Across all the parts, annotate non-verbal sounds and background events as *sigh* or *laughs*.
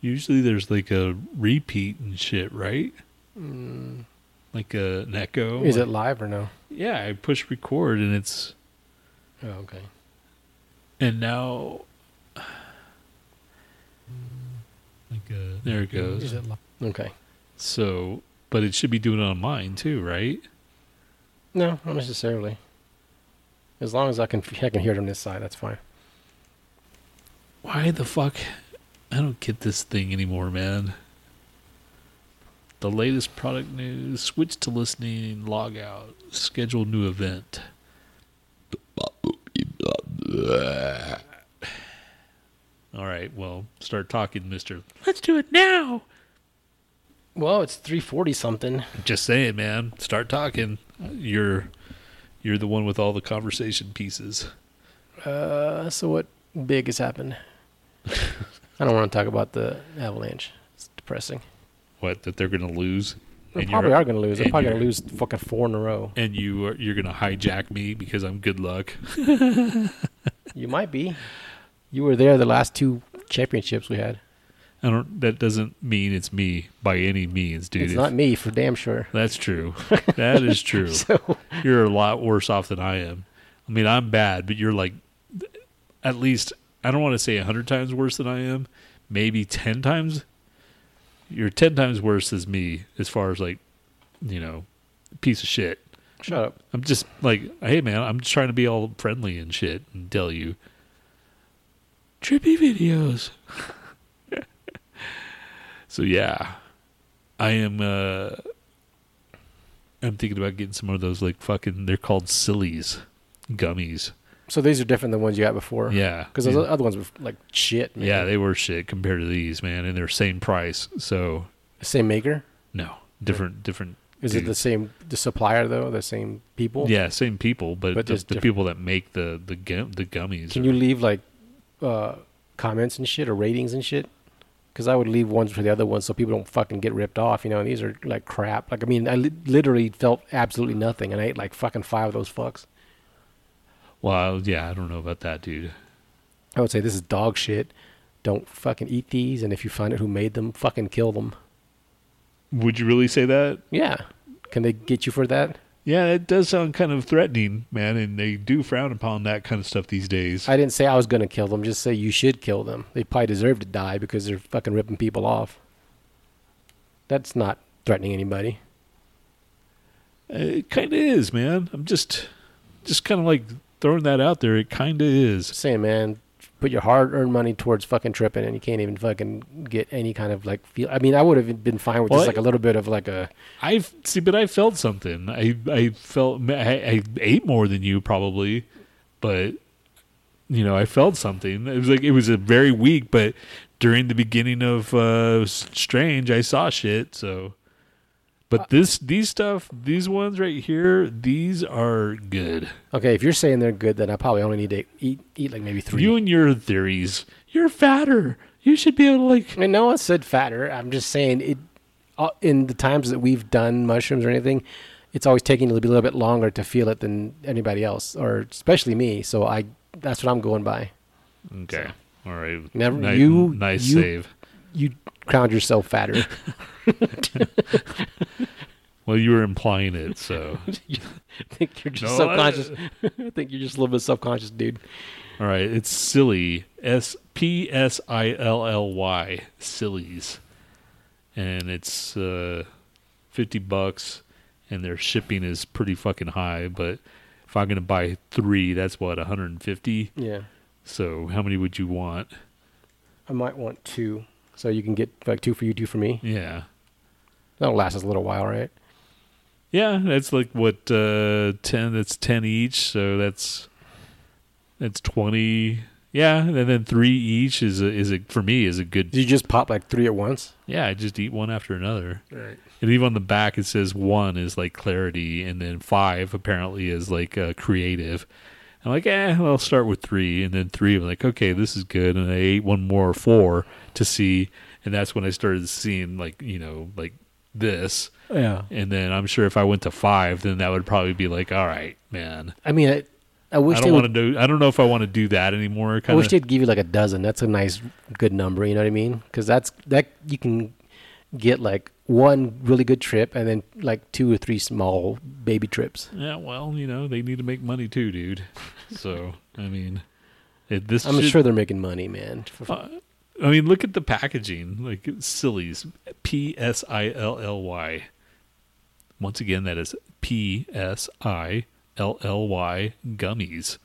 Usually there's like a repeat and shit, right? Mm, Like a, an echo. is it live or no? Yeah, I push record and it's Oh, okay. and now like uh there it goes. Is it live? Okay. So, but it should be doing it on mine too, right? No, not necessarily. As long as I can, I can hear it on this side. That's fine. Why the fuck? I don't get this thing anymore, man. The latest product news, switch to listening, log out, schedule new event. All right, well, start talking, mister. Let's do it now. Well, it's three forty something. Just saying, man. Start talking. You're you're the one with all the conversation pieces. Uh, so what big has happened? *laughs* I don't want to talk about the Avalanche. It's depressing. What that they're going to lose? They probably you're- going to lose. They're probably going to lose fucking four in a row. And you are, you're going to hijack me because I'm good luck. *laughs* You might be. You were there the last two championships we had. I don't. That doesn't mean it's me by any means, dude. it's If- not me for damn sure. That's true. *laughs* That is true. So You're a lot worse off than I am. I mean, I'm bad, but you're like at least I don't want to say a hundred times worse than I am. Maybe ten times. You're ten times worse as me as far as like, you know, piece of shit. shut up. I'm just like, hey man, I'm just trying to be all friendly and shit and tell you. Trippy videos. *laughs* so yeah, I am. uh I'm thinking about getting some of those like fucking. They're called sillies, gummies. So these are different than the ones you had before. Yeah, Because yeah. those other ones were like shit. Man. yeah, they were shit compared to these, man, and they're same price. So same maker. no, different, different. Is it the same the supplier though? The same people? Yeah, same people, but, But the, the people that make the the gum, the gummies. Can are- you leave like uh, comments and shit or ratings and shit? Because I would leave ones for the other ones so people don't fucking get ripped off. You know, and these are like crap. Like I mean, I li- literally felt absolutely nothing, and I ate like fucking five of those fucks. Well, yeah, I don't know about that, dude. I would say this is dog shit. Don't fucking eat these, and if you find out who made them, fucking kill them. Would you really say that? Yeah, can they get you for that? Yeah, it does sound kind of threatening, man, and they do frown upon that kind of stuff these days. I didn't say I was gonna kill them. Just say you should kill them. They probably deserve to die because they're fucking ripping people off. That's not threatening anybody. it kind of is, man. I'm just, just kind of like throwing that out there. It kind of is. Saying, man, put your hard-earned money towards fucking tripping, and you can't even fucking get any kind of like feel. I mean, I would have been fine with Well, just like a little bit of like a. I see, but I felt something. I, I felt I, I ate more than you probably, but you know, I felt something. It was like it was a very weak, but during the beginning of uh Strange, I saw shit. So, but this these stuff, these ones right here, these are good. Okay, if you're saying they're good, then I probably only need to eat eat like maybe three. You and your theories. You're fatter. You should be able to like. I mean, no one said fatter. I'm just saying it. Uh, in the times that we've done mushrooms or anything, it's always taking a little bit, little bit longer to feel it than anybody else, or especially me. So I, that's what I'm going by. Okay. All right. Never- Ni- you- nice you- save. You crowned yourself fatter. *laughs* Well, you were implying it, so. I *laughs* think you're just No, I- subconscious. I *laughs* think you're just a little bit subconscious, dude. All right, it's silly. S P S I L L Y, sillies, and it's uh, fifty bucks, and their shipping is pretty fucking high. But if I'm gonna buy three, that's what 150. Yeah, So how many would you want? I might want two, so you can get like two for you, two for me. Yeah, That'll last us a little while, right? yeah, that's like what uh, ten. That's ten each, so that's that's twenty. Yeah, and then three each is a, is a for me is a good. Did you just pop like three at once? Yeah, I just eat one after another. Right. And even on the back, it says one is like clarity, and then five apparently is like uh, creative. I'm like, eh, I'll start with three, and then three. I'm like, okay, this is good. And I ate one more four to see, and that's when I started seeing like you know like this. Yeah. And then I'm sure if I went to five, then that would probably be like, all right, man. I mean, I, I wish I don't want to do. I don't know if I want to do that anymore. I wish they'd give you like a dozen. That's a nice, good number. You know what I mean? Because that's that you can get like one really good trip and then like two or three small baby trips. Yeah, well, you know, they need to make money too, dude. *laughs* So, I mean, it, this. I'm should- sure they're making money, man. Uh, I mean, look at the packaging. Like Silly's, P S I L L Y. Once again, that is P S I L L Y gummies.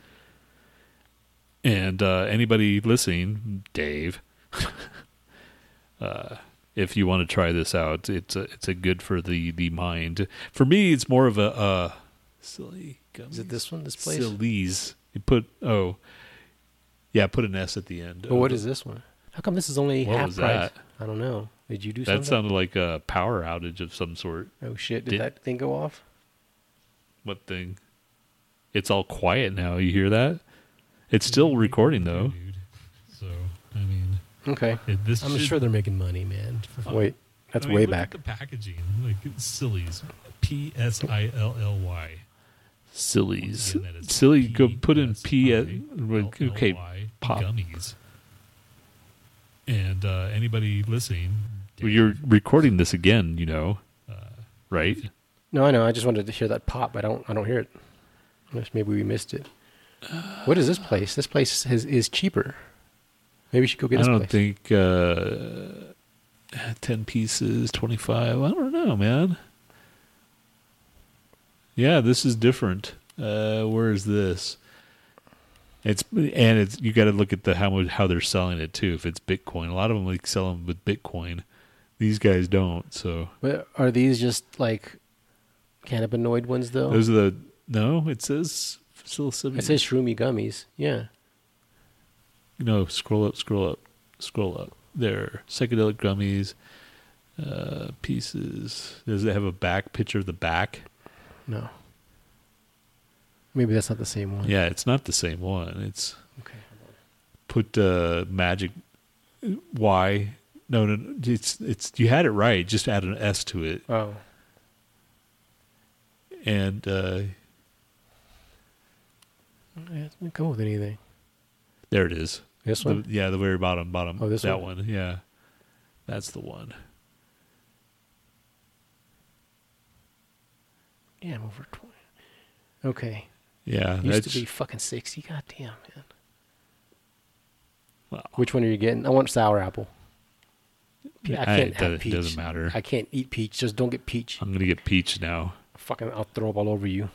And uh, anybody listening, Dave, *laughs* uh, if you want to try this out, it's a, it's a good for the the mind. For me, it's more of a uh, silly gummies. Is it this one? This place? Silly's. You put oh, yeah, put an S at the end. But what of is this one? How come this is only What half was price? that? I don't know. Did you do something? That something? sounded like a power outage of some sort. oh shit! Did, did- that thing go off? What thing? It's all quiet now. You hear that? It's still recording though. So I mean, Okay. this I'm sure they're making money, man. Uh, Wait, that's I mean, way look back. At the packaging, like it's Silly's, P S I L L Y. Silly's, Again, silly. Go put in P. S- P-S-I-L-L-Y Okay, pop. gummies. And uh, anybody listening, well, you're recording this again. You know, uh, right? No, I know. I just wanted to hear that pop. I don't. I don't hear it. Unless maybe we missed it. What is this place? This place has, is cheaper. Maybe we should go get I this don't place. think uh, ten pieces, twenty five. I don't know, man. Yeah, this is different. Uh, where is this? It's and it's you got to look at the how much how they're selling it too. If it's Bitcoin, a lot of them like sell them with Bitcoin. These guys don't. So But are these just like cannabinoid ones though? those are the no. It says psilocybin. it says shroomy gummies. Yeah. No, scroll up, scroll up, scroll up. There, psychedelic gummies, uh, pieces. Does it have a back picture of the back? No. Maybe that's not the same one. Yeah, it's not the same one. It's Okay. put uh, magic Y. No, no, no, it's it's you had it right. Just add an S to it, Oh. and uh, Yeah, it doesn't come with anything. There it is. This The- one. yeah, the very bottom, bottom. Oh, this that one? one. Yeah, that's the one. Yeah, I'm over twenty. Okay. Yeah, Used that's to be fucking sixty. God damn, man. well, Which one are you getting? I want sour apple. I I- can't it have doesn't- peach. doesn't matter. I can't eat peach. Just don't get peach. I'm gonna get peach now. Fucking, I'll throw up all over you.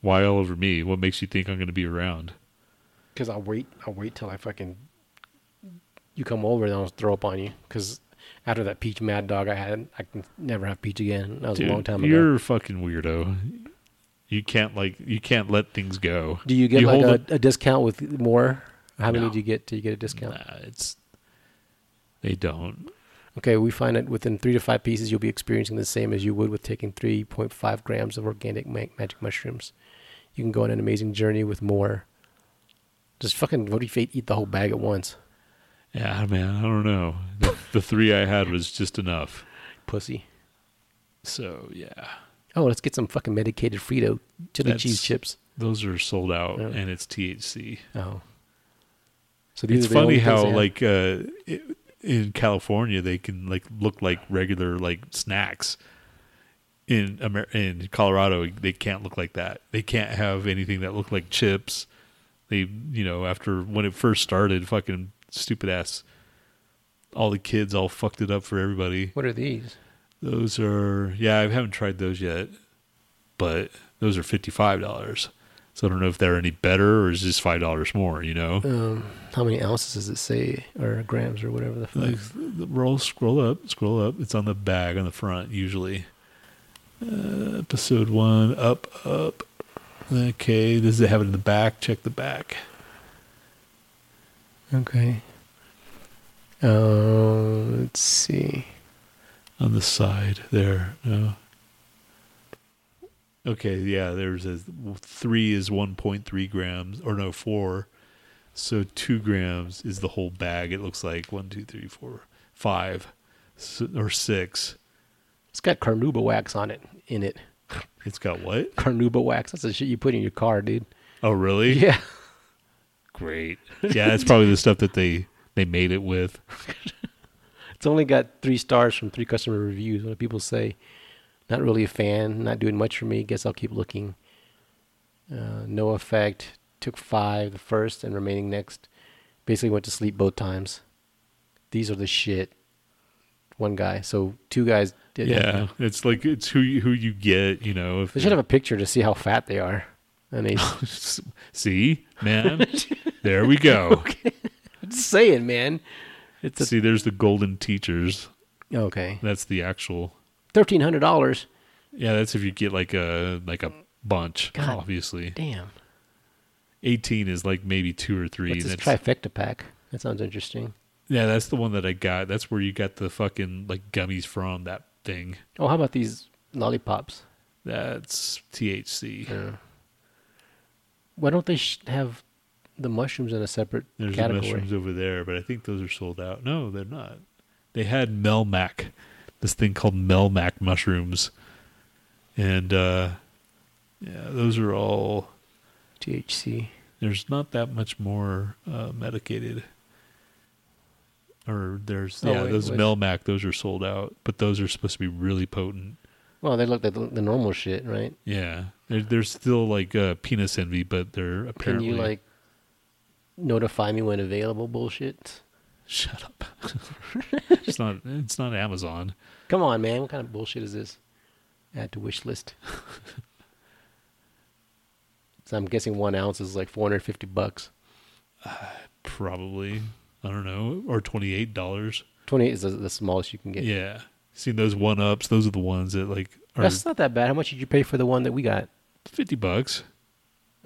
Why all over me? What makes you think I'm gonna be around? Cause I'll wait. I'll wait till I fucking you come over, and I'll throw up on you. Cause after that peach mad dog I had, I can never have peach again. That was Dude, a long time ago. you're a fucking weirdo. You can't like you can't let things go. Do you get you like a, a discount with more? How many do you get? Do you get a discount? Nah, it's they don't. Okay, we find that within three to five pieces, you'll be experiencing the same as you would with taking 3.5 grams of organic ma- magic mushrooms. You can go on an amazing journey with more. Just fucking, what if you eat the whole bag at once? Yeah, man, I don't know. The, the three I had was just enough. Pussy. So yeah, Oh, let's get some fucking medicated Frito chili That's- cheese chips. those are sold out, Yeah. and it's THC. Oh. So these It's are funny how like uh, i in California they can like look like regular like snacks. In Amer- in Colorado, they can't look like that. They can't have anything that look like chips. They, you know, after when it first started, fucking stupid ass. All the kids all fucked it up for everybody. What are these? Those are yeah, I haven't tried those yet, but those are fifty five dollars. So I don't know if they're any better or is just five dollars more. You know, Um, how many ounces does it say, or grams, or whatever the fuck? like the- roll, scroll up, scroll up. It's on the bag on the front usually. Uh, episode one, up, up. Okay, does it have it in the back? Check the back. Okay. Uh, let's see. on the side there. No. Okay, yeah, there's a three is 1.3 grams, or no, four. So two grams is the whole bag. It looks like one, two, three, four, five, or six. It's got carnauba wax on it, in it. *laughs* It's got what? Carnauba wax. That's the shit you put in your car, dude. Oh, really? Yeah. Great. Yeah, it's probably the stuff that they they made it with. *laughs* It's only got three stars from three customer reviews. What do people say? Not really a fan. Not doing much for me. Guess I'll keep looking. Uh, no effect. Took five the first and remaining next. Basically went to sleep both times. These are the shit. One guy. So two guys did. Yeah, it's like it's who you, who you get. You know, if They should have a picture to see how fat they are. And they *laughs* see, man, there we go. *laughs* I'm just saying, man. It's a, See, there's the golden teachers. okay. That's the actual. Thirteen hundred dollars. Yeah, that's if you get like a like a bunch. God. Obviously, Damn. eighteen is like maybe two or three. What's this That's- trifecta pack? That sounds interesting. yeah, that's the one that I got. That's where you got the fucking like gummies from. That thing. Oh, how about these lollipops? That's THC. Yeah. Why don't they sh- have the mushrooms in a separate There's the category? mushrooms over there, but I think those are sold out. No, they're not. They had Melmac, this thing called Melmac mushrooms, and uh, yeah, those are all. THC. There's not that much more uh, medicated. Or there's Oh, yeah, wait, those wait. Melmac, those are sold out, but those are supposed to be really potent. Well, they look like the, the normal shit, right? Yeah, they're, they're still like uh, penis envy, but they're apparently. Can you like notify me when available? Bullshit. shut up. *laughs* it's not. It's not Amazon. Come on, man. What kind of bullshit is this? Add to wish list. *laughs* so I'm guessing one ounce is like 450 bucks. Probably. I don't know. Or twenty eight dollars. 28 is the, the smallest you can get. Yeah. Seen those one ups, those are the ones that like are That's not that bad. How much did you pay for the one that we got? fifty bucks.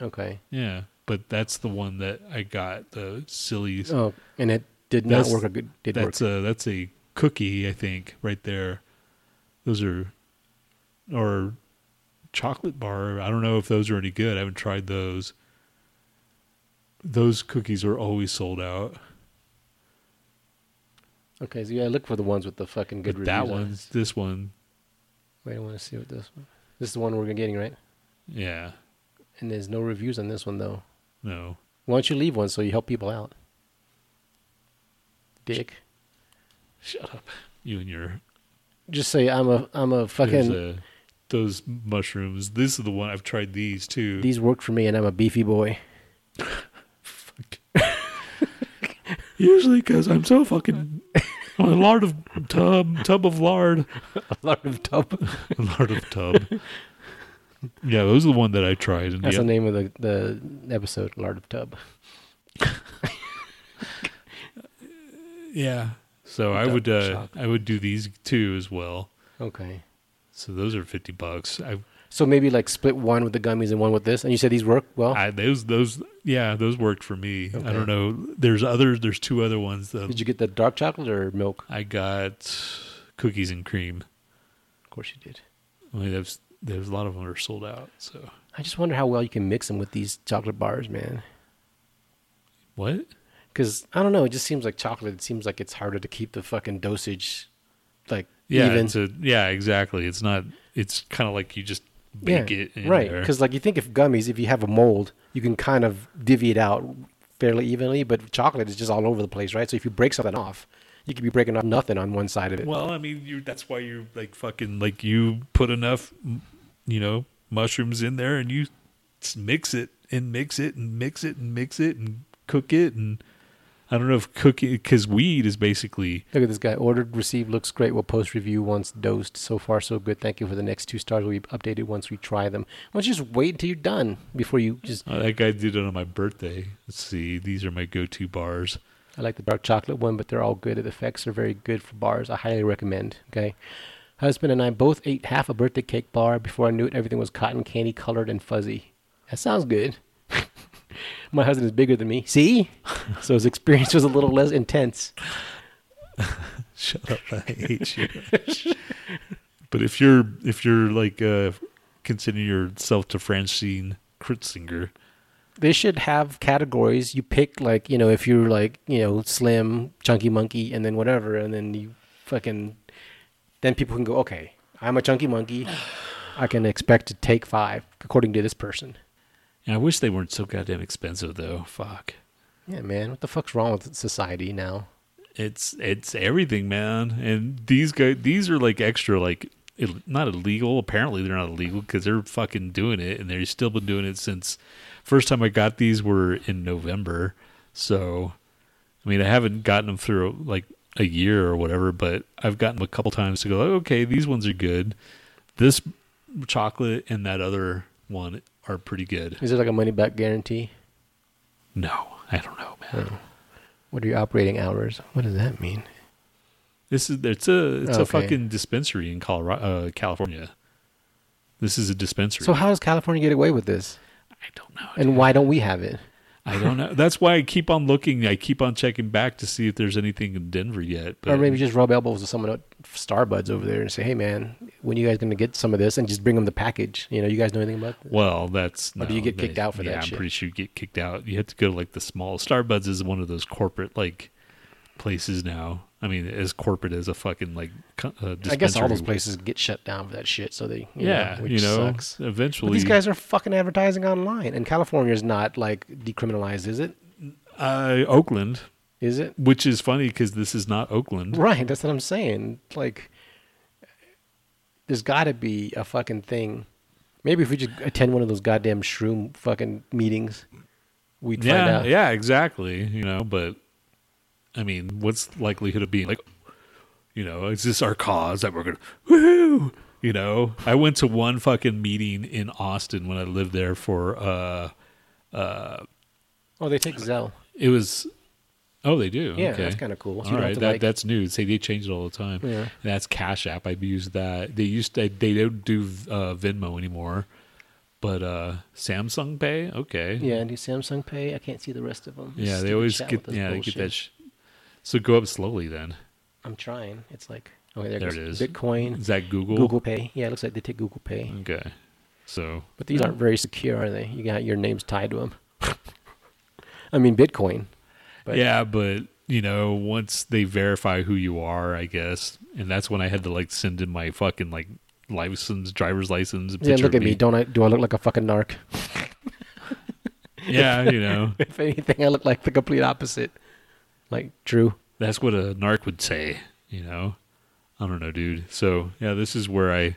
Okay. Yeah. But that's the one that I got, the silly Oh, and it did not work. A good did work. that's a that's a cookie, I think, right there. Those are or chocolate bar. I don't know if those are any good. I haven't tried those. Those cookies are always sold out. Okay, so yeah, look for the ones with the fucking good But reviews. that on one's this one. Wait, I want to see what this one. This is the one we're getting right, Yeah. and there's no reviews on this one though. No. Why don't you leave one so you help people out? Dick. Shut up. You and your Just say I'm a I'm a fucking. uh, those mushrooms. This is the one I've tried these too. These work for me, and I'm a beefy boy. *laughs* Usually because I'm so fucking a lard of tub tub of lard, *laughs* a lot of tub. *laughs* a lard of tub. yeah, those are the one that I tried. And That's the, the name of the the episode, Lard of Tub. *laughs* yeah. So I Tub would uh, shop. I would do these two as well. Okay. So those are fifty bucks. I, So maybe like split one with the gummies and one with this. And you said these work well. I those those yeah those worked for me. I don't know. There's others. There's two other ones that Did you get the dark chocolate or milk? I got cookies and cream. Of course you did. I mean, there's there's a lot of them are sold out. So I just wonder how well you can mix them with these chocolate bars, man. what? Because I don't know, it just seems like chocolate. It seems like it's harder to keep the fucking dosage, like Yeah, even. a, yeah, exactly. It's not. It's kind of like you just bake yeah, it right? Because like you think if gummies, if you have a mold, you can kind of divvy it out fairly evenly. But chocolate is just all over the place, right? So if you break something off, you could be breaking off nothing on one side of it. Well, I mean, you. That's why you're like fucking like you put enough, you know, mushrooms in there, and you mix it and mix it and mix it and mix it and cook it, and I don't know if cooking because weed is basically Look at this guy. Ordered, received, looks great. We'll post review once dosed. So far, so good. Thank you for the next two stars. Will be updated once we try them. Why don't you just wait until you're done before you just. uh, that guy did it on my birthday. Let's see, these are my go-to bars. I like the dark chocolate one, but they're all good. The effects are very good for bars. I highly recommend. Okay. Husband and I both ate half a birthday cake bar. Before I knew it, everything was cotton candy colored and fuzzy. That sounds good. My husband is bigger than me. See? *laughs* So his experience was a little less intense. *laughs* Shut up! I hate you. but if you're if you're like uh, considering yourself to Francine Kritzinger, They should have categories. You pick like, you know, if you're like, you know, slim, chunky monkey, and then whatever, and then you fucking then people can go, okay, I'm a chunky monkey. I can expect to take five, according to this person. I wish they weren't so goddamn expensive though. Fuck. Yeah, man, what the fuck's wrong with society now? It's it's everything, man. And these guys, these are like extra, like Ill- not illegal. Apparently, they're not illegal because they're fucking doing it, and they've still been doing it since. First time I got these were in November, so I mean I haven't gotten them through like a year or whatever, but I've gotten them a couple times to go. Oh, okay, these ones are good. This chocolate and that other one are pretty good. Is it like a money back guarantee? No, I don't know, man. What are your operating hours? What does that mean? This is it's a it's a fucking dispensary in Colorado, uh, California. This is a dispensary. So how does California get away with this? I don't know. And why don't we have it? I don't know. That's why I keep on looking. I keep on checking back to see if there's anything in Denver yet. But or maybe just rub elbows with someone at Starbuds over there and say, "Hey, man, when you guys going to get some of this?" And just bring them the package. You know, you guys know anything about this? well, that's Or do you no, get kicked out for that yeah, I'm shit? pretty sure you get kicked out. You have to go to like the small Starbucks is one of those corporate like places now. I mean, as corporate as a fucking like uh, I guess all those places get shut down for that shit. So they, you Yeah, know, which you know, sucks. eventually But these guys are fucking advertising online, and California is not like decriminalized, is it? uh, Oakland, Is it? which is funny because this is not Oakland. Right, that's what I'm saying. Like, there's got to be a fucking thing. Maybe if we just attend one of those goddamn shroom fucking meetings, we'd find yeah, out. yeah, exactly. You know, but I mean, what's the likelihood of being like, you know, is this our cause that we're gonna woohoo? You know, I went to one fucking meeting in Austin when I lived there for uh uh. Oh, they take Zelle. it was oh they do Yeah, okay that's kind of cool. All you don't have right that like- that's new say they change it all the time Yeah. And that's Cash App I've used that they used to, they don't do uh, Venmo anymore but uh Samsung Pay okay Yeah, and do Samsung Pay? I can't see the rest of them. yeah they always get yeah they get that sh- so go up slowly then I'm trying. It's like okay, there, There it is. Bitcoin, Is that Google? Google Pay. Yeah, it looks like they take Google Pay, Okay. So but these aren't very secure, are they? You got your names tied to them. *laughs* I mean, Bitcoin. But yeah, but you know, once they verify who you are, I guess, and that's when I had to like send in my fucking like license, driver's license. Yeah, look at me. Don't I? Do I look like a fucking narc? *laughs* Yeah, you know, *laughs* if anything, I look like the complete opposite. Like Drew. that's what a narc would say. You know, I don't know, dude. So yeah, this is where I.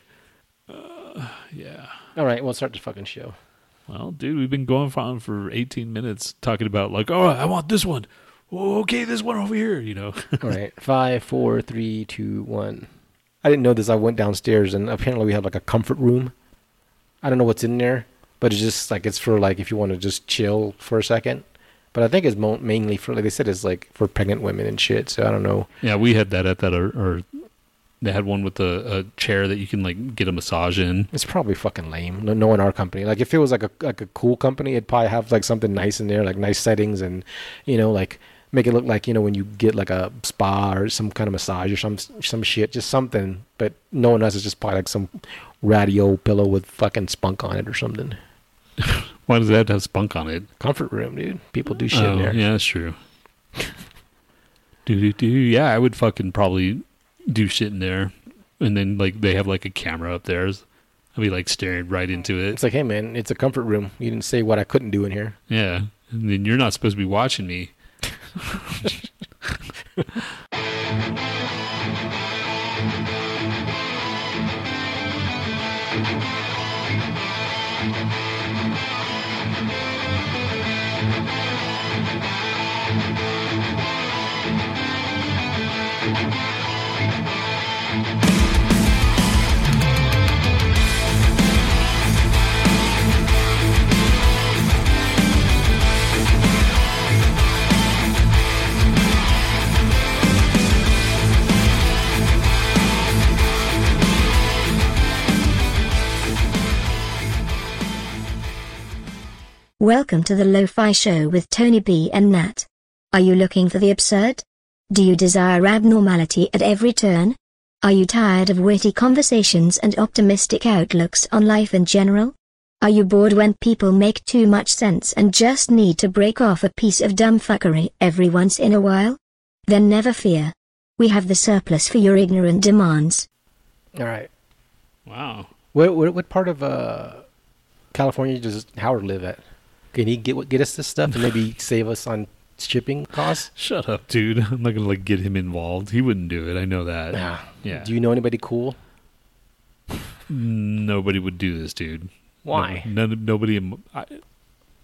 Uh, yeah. All right, we'll start the fucking show. Well, dude, we've been going on for 18 minutes talking about like, oh, I want this one. Oh, okay, this one over here. You know. *laughs* All right, five, four, three, two, one. I didn't know this. I went downstairs and apparently we have like a comfort room. I don't know what's in there, but it's just like it's for like if you want to just chill for a second. But I think it's mo- mainly for like they said it's like for pregnant women and shit. So I don't know. Yeah, we had that at that, or, or they had one with a, a chair that you can like get a massage in. It's probably fucking lame. No, no in our company. Like if it was like a like a cool company, it'd probably have like something nice in there, like nice settings, and you know, like make it look like you know when you get like a spa or some kind of massage or some some shit, just something. But no one else is just probably like some radio pillow with fucking spunk on it or something. *laughs* Why does that have to have spunk on it? Comfort room, dude. People do shit oh, in there. yeah, that's true. *laughs* do do do. Yeah, I would fucking probably do shit in there, and then like they have like a camera up there. I'd be like staring right into it. It's like, hey man, it's a comfort room. You didn't say what I couldn't do in here. Yeah, and then you're not supposed to be watching me. *laughs* *laughs* Welcome to the Lo-Fi Show with Tony B and Nhat. Are you looking for the absurd? Do you desire abnormality at every turn? Are you tired of witty conversations and optimistic outlooks on life in general? Are you bored when people make too much sense and just need to break off a piece of dumb fuckery every once in a while? Then never fear. We have the surplus for your ignorant demands. All right. Wow. What, what what part of uh, California does Howard live at? Can he get get us this stuff and maybe save us on shipping costs? Shut up, dude. *laughs* I'm not gonna like get him involved. He wouldn't do it. I know that. Nah. Yeah. Do you know anybody cool? *sighs* Nobody would do this, dude. Why? No, none, nobody. in- I,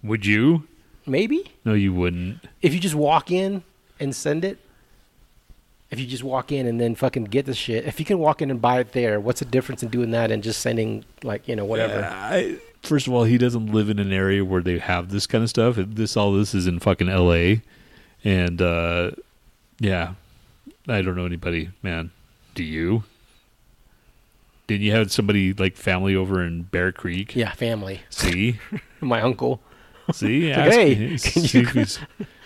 would you? Maybe No, you wouldn't. if you just walk in and send it. If you just walk in and then fucking get the shit, if you can walk in and buy it there, what's the difference in doing that and just sending like you know whatever? I, first of all, he doesn't live in an area where they have this kind of stuff. This all this is in fucking L.A. And uh, yeah, I don't know anybody, man. Do you? Didn't you have somebody like family over in Bear Creek? Yeah, family. See, *laughs* My uncle. see, like, hey, can see, you if he's,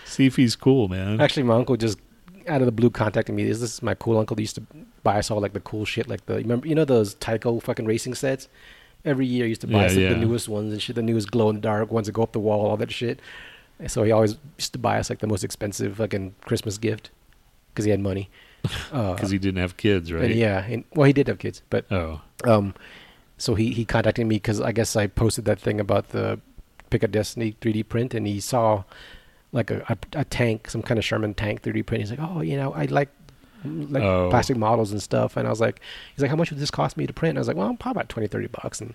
see if he's cool, man. Actually, my uncle just out of the blue contacted me. This, this is my cool uncle. That used to buy us all like the cool shit, like the remember you know those Tyco fucking racing sets. Every year, he used to buy Yeah, us like, yeah. the newest ones and shit, the newest glow in the dark ones that go up the wall, all that shit. And so he always used to buy us like the most expensive fucking Christmas gift because he had money. *laughs* Uh, Because he didn't have kids, and right? yeah, and, well, he did have kids, but Oh, um, so he he contacted me because I guess I posted that thing about the Pick of Destiny 3D print, and he saw like a, a, a tank, some kind of Sherman tank 3D print. He's like, oh, you know, I like like Oh. plastic models and stuff. And I was like, he's like, how much would this cost me to print? And I was like, well, probably about 20, 30 bucks. And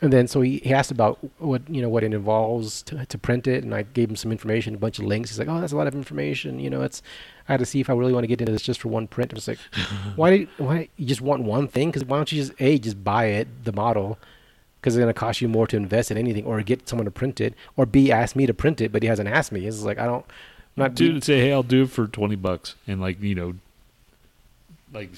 and then so he, he asked about what you know what it involves to, to print it, and I gave him some information, a bunch of links. He's like, "Oh, that's a lot of information." You know, it's I had to see if I really want to get into this just for one print. I was like, *laughs* "Why? Do, why you just want one thing? Because why don't you just a just buy it, the model, because it's gonna cost you more to invest in anything, or get someone to print it, or b ask me to print it, but he hasn't asked me. It's like I don't, I'm not dude, say, hey, I'll do it for twenty bucks, and like you know, like,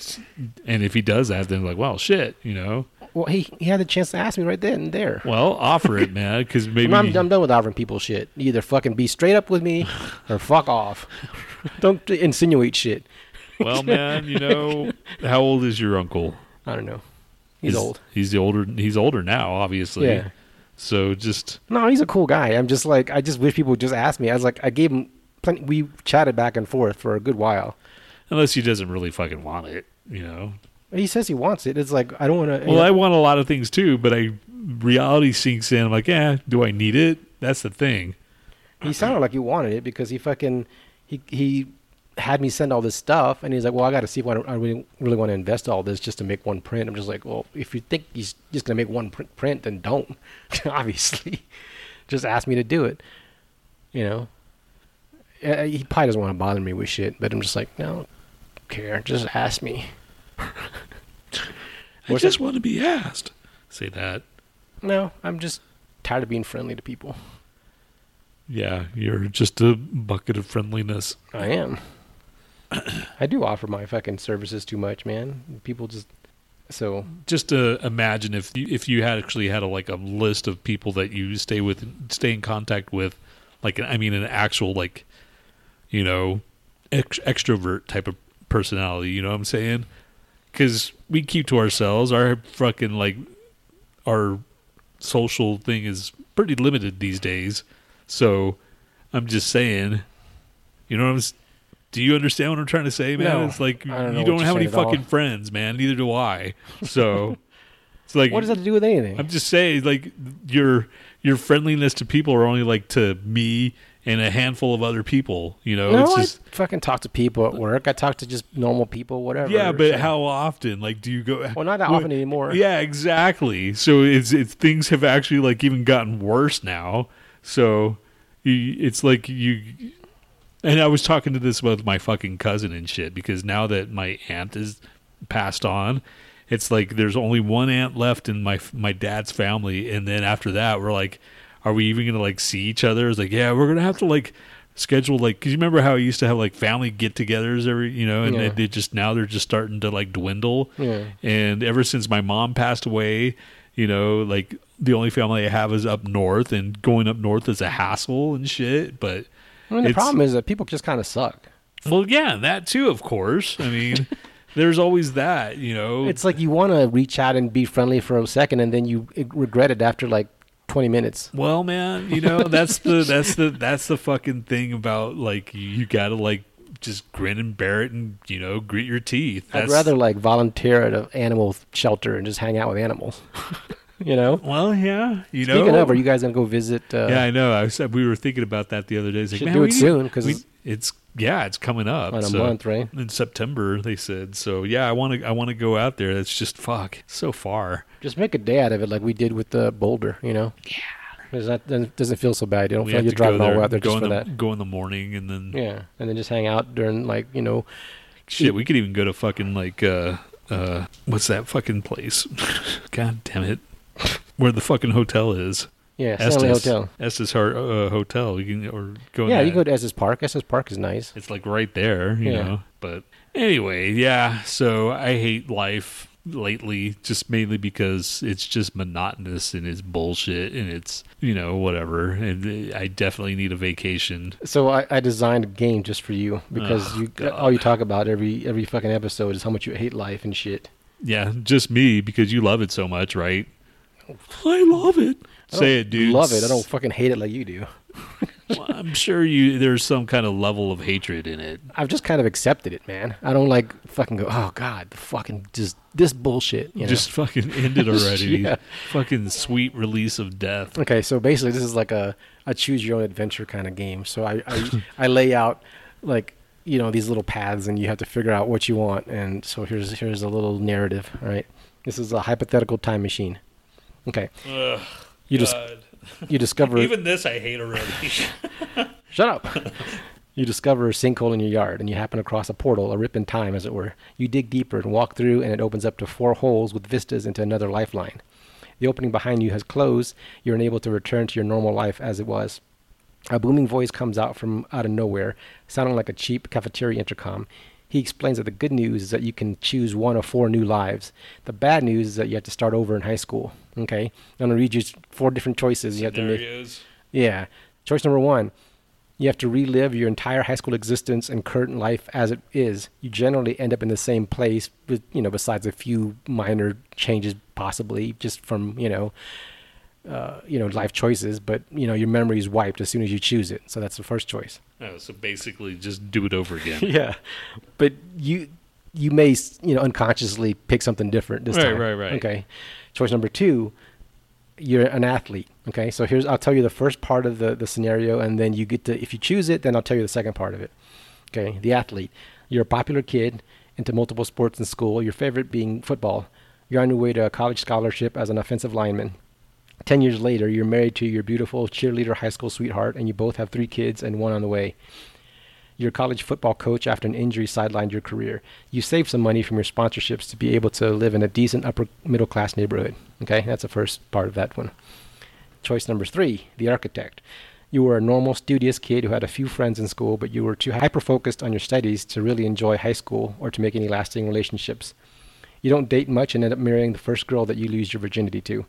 and if he does that, then like, well, shit, you know, Well, he he had the chance to ask me right then and there. well, offer it, man, because *laughs* maybe I'm, I'm done with offering people shit. Either fucking be straight up with me, or fuck off. *laughs* Don't insinuate shit. well, man, you know, how old is your uncle? I don't know. He's old. He's the older. He's older now, obviously. Yeah. So just No, he's a cool guy. I'm just like, I just wish people would just ask me. I was like, I gave him plenty. We chatted back and forth for a good while. Unless he doesn't really fucking want it, you know. He says he wants it. It's like I don't want to. Well, I want a lot of things too, but I reality sinks in. I'm like, yeah, do I need it? That's the thing. he sounded like he wanted it because he fucking he he had me send all this stuff, and he's like, well, I got to see if I, I really really want to invest all this just to make one print. I'm just like, well, if you think he's just gonna make one print, print then don't. *laughs* Obviously, just ask me to do it. You know. Uh, he probably doesn't want to bother me with shit, but I'm just like, no, care. Just ask me. *laughs* I just want to be asked. Say that. No, I'm just tired of being friendly to people. Yeah, you're just a bucket of friendliness. I am. *clears throat* I do offer my fucking services too much, man. People just so Just to imagine if you, if you had actually had a, like a list of people that you stay with, stay in contact with, like I mean, an actual like, you know, ex- extrovert type of personality. You know what I'm saying? Because we keep to ourselves. Our fucking like, our social thing is pretty limited these days. So, I'm just saying. You know what I'm. Do you understand what I'm trying to say, man? No, it's like don't you don't have any at all. fucking friends, man. Neither do I. So *laughs* it's like what does that to do with anything? I'm just saying, like your your friendliness to people are only like to me and a handful of other people. You know, no, it's just I fucking talk to people at work. I talk to just normal people, whatever. yeah. But So- how often? Like, do you go? Well, not that Well, often anymore. Yeah, exactly. So it's it's things have actually like even gotten worse now. So you, it's like you. And I was talking to this with my fucking cousin and shit because now that my aunt is passed on, it's like there's only one aunt left in my my dad's family, and then after that, we're like, are we even gonna like see each other? It's like, yeah, we're gonna have to like schedule like because you remember how I used to have like family get-togethers every you know, and Yeah. they, they just now they're just starting to like dwindle. Yeah. And ever since my mom passed away, you know, like the only family I have is up north, and going up north is a hassle and shit. But I mean, the problem is that people just kind of suck. well, yeah, that too, of course. I mean, *laughs* there's always that, you know. It's like you want to reach out and be friendly for a second, and then you regret it after like 20 minutes. well, man, you know, that's the *laughs* that's the that's the fucking thing about like you, you got to like just grin and bear it and you know grit your teeth. I'd rather like volunteer at an animal shelter and just hang out with animals. *laughs* you know. Well, yeah, you know. Speaking of, are you guys gonna go visit? Uh, yeah, I know. I said we were thinking about that the other day. It's like, Should man, do it need- soon, 'cause we- it's- it's yeah, it's coming up in a so- month, right? in September. They said so. Yeah, I want to. I want to go out there. That's just fuck so far. Just make a day out of it, like we did with the Boulder. You know. Yeah. Because that doesn't feel so bad. You don't We feel like you're driving all the way out there just for the, that. Go in the morning and then Yeah, and then just hang out during like you know. shit. We could even go to fucking like uh uh what's that fucking place? *laughs* God damn it, where the fucking hotel is. Yeah, Stanley Estes Hotel. Estes Har- uh, Hotel. You can or go. Yeah, you go to Estes Park. Estes Park is nice. It's like right there, you Yeah. know. But anyway, yeah. So I hate life lately, just mainly because it's just monotonous and it's bullshit and it's you know whatever. And I definitely need a vacation. So I, I designed a game just for you because Oh, you God. all you talk about every every fucking episode is how much you hate life and shit. Yeah, just me because you love it so much, right? I love it. Say it, dude. Love it. I don't fucking hate it like you do. *laughs* Well, I'm sure you. There's some kind of level of hatred in it. I've just kind of accepted it, man. I don't like fucking go. Oh God, fucking just this bullshit. You know? Just fucking end it *laughs* already. Yeah. Fucking sweet release of death. Okay, so basically, this is like a, a choose your own adventure kind of game. So I, I, *laughs* I lay out like you know these little paths, and you have to figure out what you want. And so here's here's a little narrative. All right, this is a hypothetical time machine. Okay, Ugh, you just you discover *laughs* Even this I hate already. *laughs* shut up. You discover a sinkhole in your yard, and you happen across a portal, a rip in time, as it were. You dig deeper and walk through, and it opens up to four holes with vistas into another lifeline. The opening behind you has closed. You're unable to return to your normal life as it was. A booming voice comes out from out of nowhere, sounding like a cheap cafeteria intercom. He explains that the good news is that you can choose one of four new lives. The bad news is that you have to start over in high school. Okay, I'm gonna read you four different choices. You have to make. Scenarios. Yeah. Choice number one you have to relive your entire high school existence and current life as it is. You generally end up in the same place, with, you know, besides a few minor changes, possibly just from, you know, uh, you know, life choices. But you know, your memory is wiped as soon as you choose it. So that's the first choice. Oh, so basically, just do it over again. *laughs* yeah, but you you may you know unconsciously pick something different this Right, time. right, right. Okay. Choice number two, you're an athlete. Okay, so here's I'll tell you the first part of the the scenario, and then you get to if you choose it, then I'll tell you the second part of it. Okay, the athlete. You're a popular kid into multiple sports in school. Your favorite being football. You're on your way to a college scholarship as an offensive lineman. Ten years later, you're married to your beautiful cheerleader high school sweetheart, and you both have three kids and one on the way. You're college football coach after an injury sidelined your career. You saved some money from your sponsorships to be able to live in a decent upper middle class neighborhood. Okay, that's the first part of that one. Choice number three, the architect. You were a normal, studious kid who had a few friends in school, but you were too hyper focused on your studies to really enjoy high school or to make any lasting relationships. You don't date much and end up marrying the first girl that you lose your virginity to.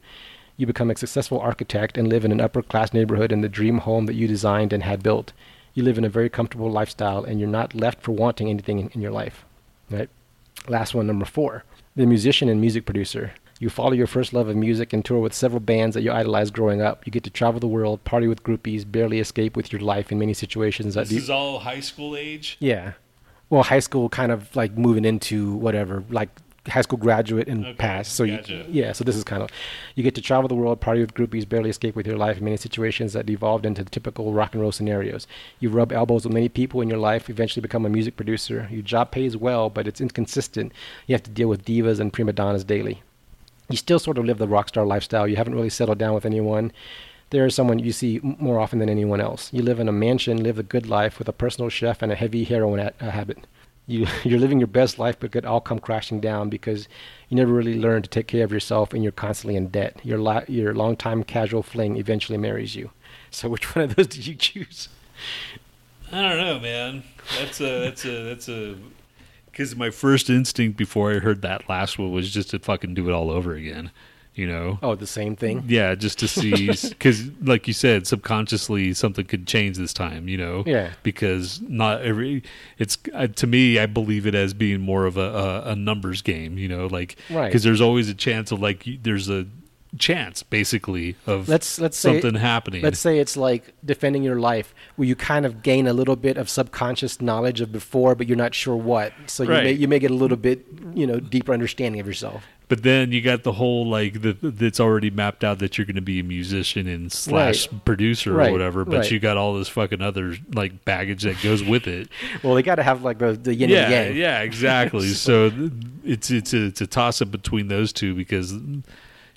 You become a successful architect and live in an upper class neighborhood in the dream home that you designed and had built. You live in a very comfortable lifestyle and you're not left for wanting anything in, in your life. Right? Last one, number four. The musician and music producer. You follow your first love of music and tour with several bands that you idolized growing up. You get to travel the world, party with groupies, barely escape with your life in many situations. That This is all high school age. yeah. Well, high school kind of like moving into whatever, like high school graduate and Okay, past. So gotcha. you, yeah, so this is kind of you get to travel the world, party with groupies, barely escape with your life in many situations that devolved into the typical rock and roll scenarios. You rub elbows with many people in your life, eventually become a music producer. Your job pays well, but it's inconsistent. You have to deal with divas and prima donnas daily. You still sort of live the rock star lifestyle. You haven't really settled down with anyone. There is someone you see more often than anyone else. You live in a mansion, live the good life with a personal chef and a heavy heroin a- uh, habit. You, *laughs* you're living your best life, but could all come crashing down because you never really learn to take care of yourself and you're constantly in debt. Your, your longtime casual fling eventually marries you. *laughs* So, which one of those *laughs* did you choose? I don't know, man. That's a that's a that's a because my first instinct before I heard that last one was just to fucking do it all over again. You know. Oh, the same thing? Yeah, just to see, *laughs* because like you said, subconsciously something could change this time. You know. Yeah. Because not every, it's uh, to me, I believe it as being more of a, a, a numbers game. You know, like Right. because there's always a chance of like there's a chance basically of Let's let's say something happening. let's say it's like defending your life, where you kind of gain a little bit of subconscious knowledge of before, but you're not sure what. So you may you may get a little bit you know deeper understanding of yourself. But then you got the whole like the, that's already mapped out that you're going to be a musician and slash producer Right, or whatever. But right. you got all this fucking other like baggage that goes with it. *laughs* Well, they got to have like the the yin yeah, and yang. yeah, exactly. *laughs* so th- it's it's a, it's a toss up between those two because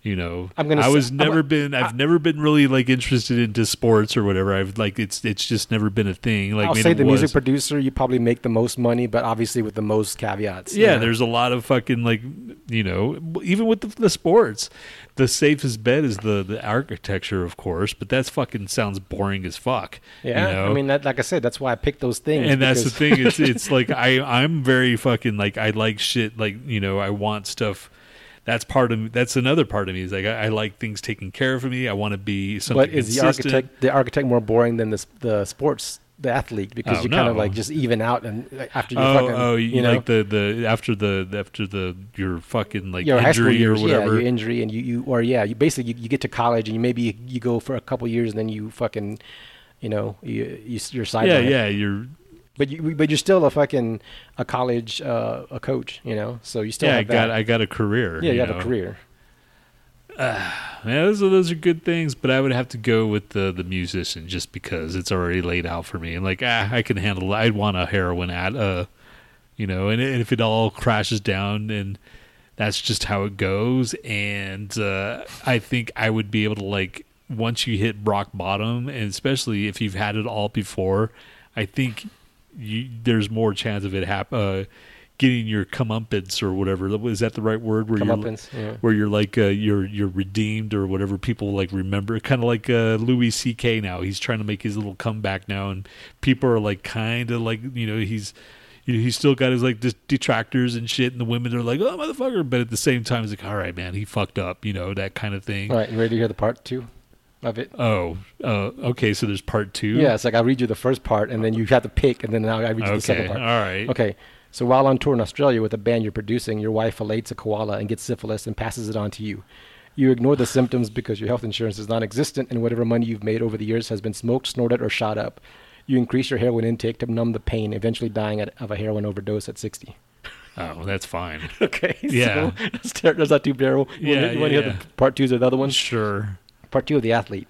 you know I'm gonna I say- was I'm never been I've never been really like interested into sports or whatever. I've like it's it's just never been a thing. Like I'll say the music producer, you probably make the most money, but obviously with the most caveats. you Yeah, there's a lot of fucking like you know even with the, the sports, the safest bet is the the architecture, of course, but that's fucking sounds boring as fuck. Yeah, you know? I mean, that, like I said, that's why I picked those things. and that's the thing. It's *laughs* it's like I I'm very fucking like I like shit. Like you know I want stuff. That's part of. That's another part of me. Is like I, I like things taken care of me. I want to be something. But is the architect the architect more boring than the the sports the athlete because Oh, you kind of like just even out and after you Oh, fucking oh, you, you know like the the after the after the your fucking like your injury or years, yeah, whatever. your injury and you, you or yeah, you basically you, you get to college and you maybe you go for a couple years and then you fucking you know you, you you're yeah, yeah, you're But you but you're still a fucking a college uh, a coach, you know. So you still yeah. I have got. I got a career. yeah, you, have know. a career. *sighs* Yeah, those are those are good things, but I would have to go with the the musician just because it's already laid out for me. And like, ah, I can handle. it. I'd want a heroin ad, uh, you know, and, and if it all crashes down, and that's just how it goes. And uh, I think I would be able to like once you hit rock bottom, and especially if you've had it all before, I think you there's more chance of it hap- uh, getting your comeuppance or whatever. Is that the right word? Where you're yeah. where you're like uh, you're you're redeemed or whatever people like remember kind of like uh, Louis C.K. now he's trying to make his little comeback now and people are like kind of like you know he's you know, he's still got his like detractors and shit and the women are like oh motherfucker but at the same time it's like all right man he fucked up you know that kind of thing All right, you ready to hear the part two of it? oh uh, okay so there's part two Yeah, it's like I read you the first part and then you have to pick and then now I read you the second part. All right. Okay. So while on tour in Australia with a band you're producing, your wife fillets a koala and gets syphilis and passes it on to you. You ignore the symptoms because your health insurance is non-existent and whatever money you've made over the years has been smoked, snorted, or shot up. You increase your heroin intake to numb the pain, eventually dying at, of a heroin overdose at 60. oh that's fine *laughs* Okay. Yeah. So *laughs* that's, ter- that's not too terrible. You Yeah, want, you want yeah, to hear yeah. the part two of the other one? sure Part two of the athlete.